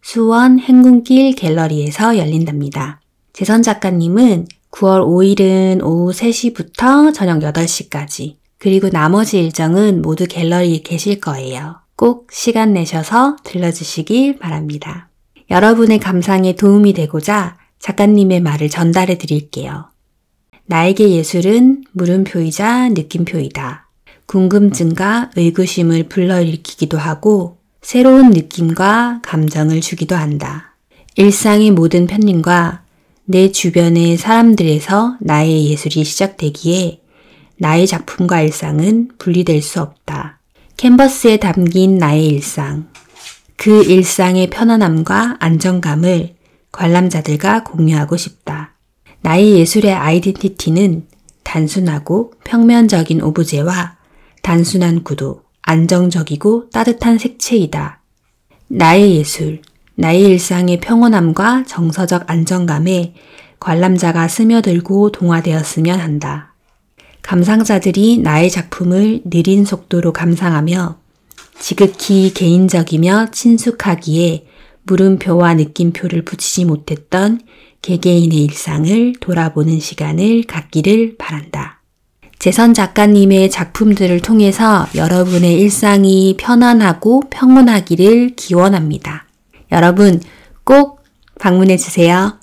수원 행군길 갤러리에서 열린답니다. 재선 작가님은 9월 5일은 오후 3시부터 저녁 8시까지 그리고 나머지 일정은 모두 갤러리에 계실 거예요. 꼭 시간 내셔서 들러주시길 바랍니다. 여러분의 감상에 도움이 되고자 작가님의 말을 전달해 드릴게요. 나에게 예술은 물음표이자 느낌표이다. 궁금증과 의구심을 불러일으키기도 하고 새로운 느낌과 감정을 주기도 한다. 일상의 모든 편님과 내 주변의 사람들에서 나의 예술이 시작되기에 나의 작품과 일상은 분리될 수 없다. 캔버스에 담긴 나의 일상. 그 일상의 편안함과 안정감을 관람자들과 공유하고 싶다. 나의 예술의 아이덴티티는 단순하고 평면적인 오브제와 단순한 구도, 안정적이고 따뜻한 색채이다. 나의 예술, 나의 일상의 평온함과 정서적 안정감에 관람자가 스며들고 동화되었으면 한다. 감상자들이 나의 작품을 느린 속도로 감상하며 지극히 개인적이며 친숙하기에 물음표와 느낌표를 붙이지 못했던 개개인의 일상을 돌아보는 시간을 갖기를 바란다. 재선 작가님의 작품들을 통해서 여러분의 일상이 편안하고 평온하기를 기원합니다. 여러분 꼭 방문해 주세요.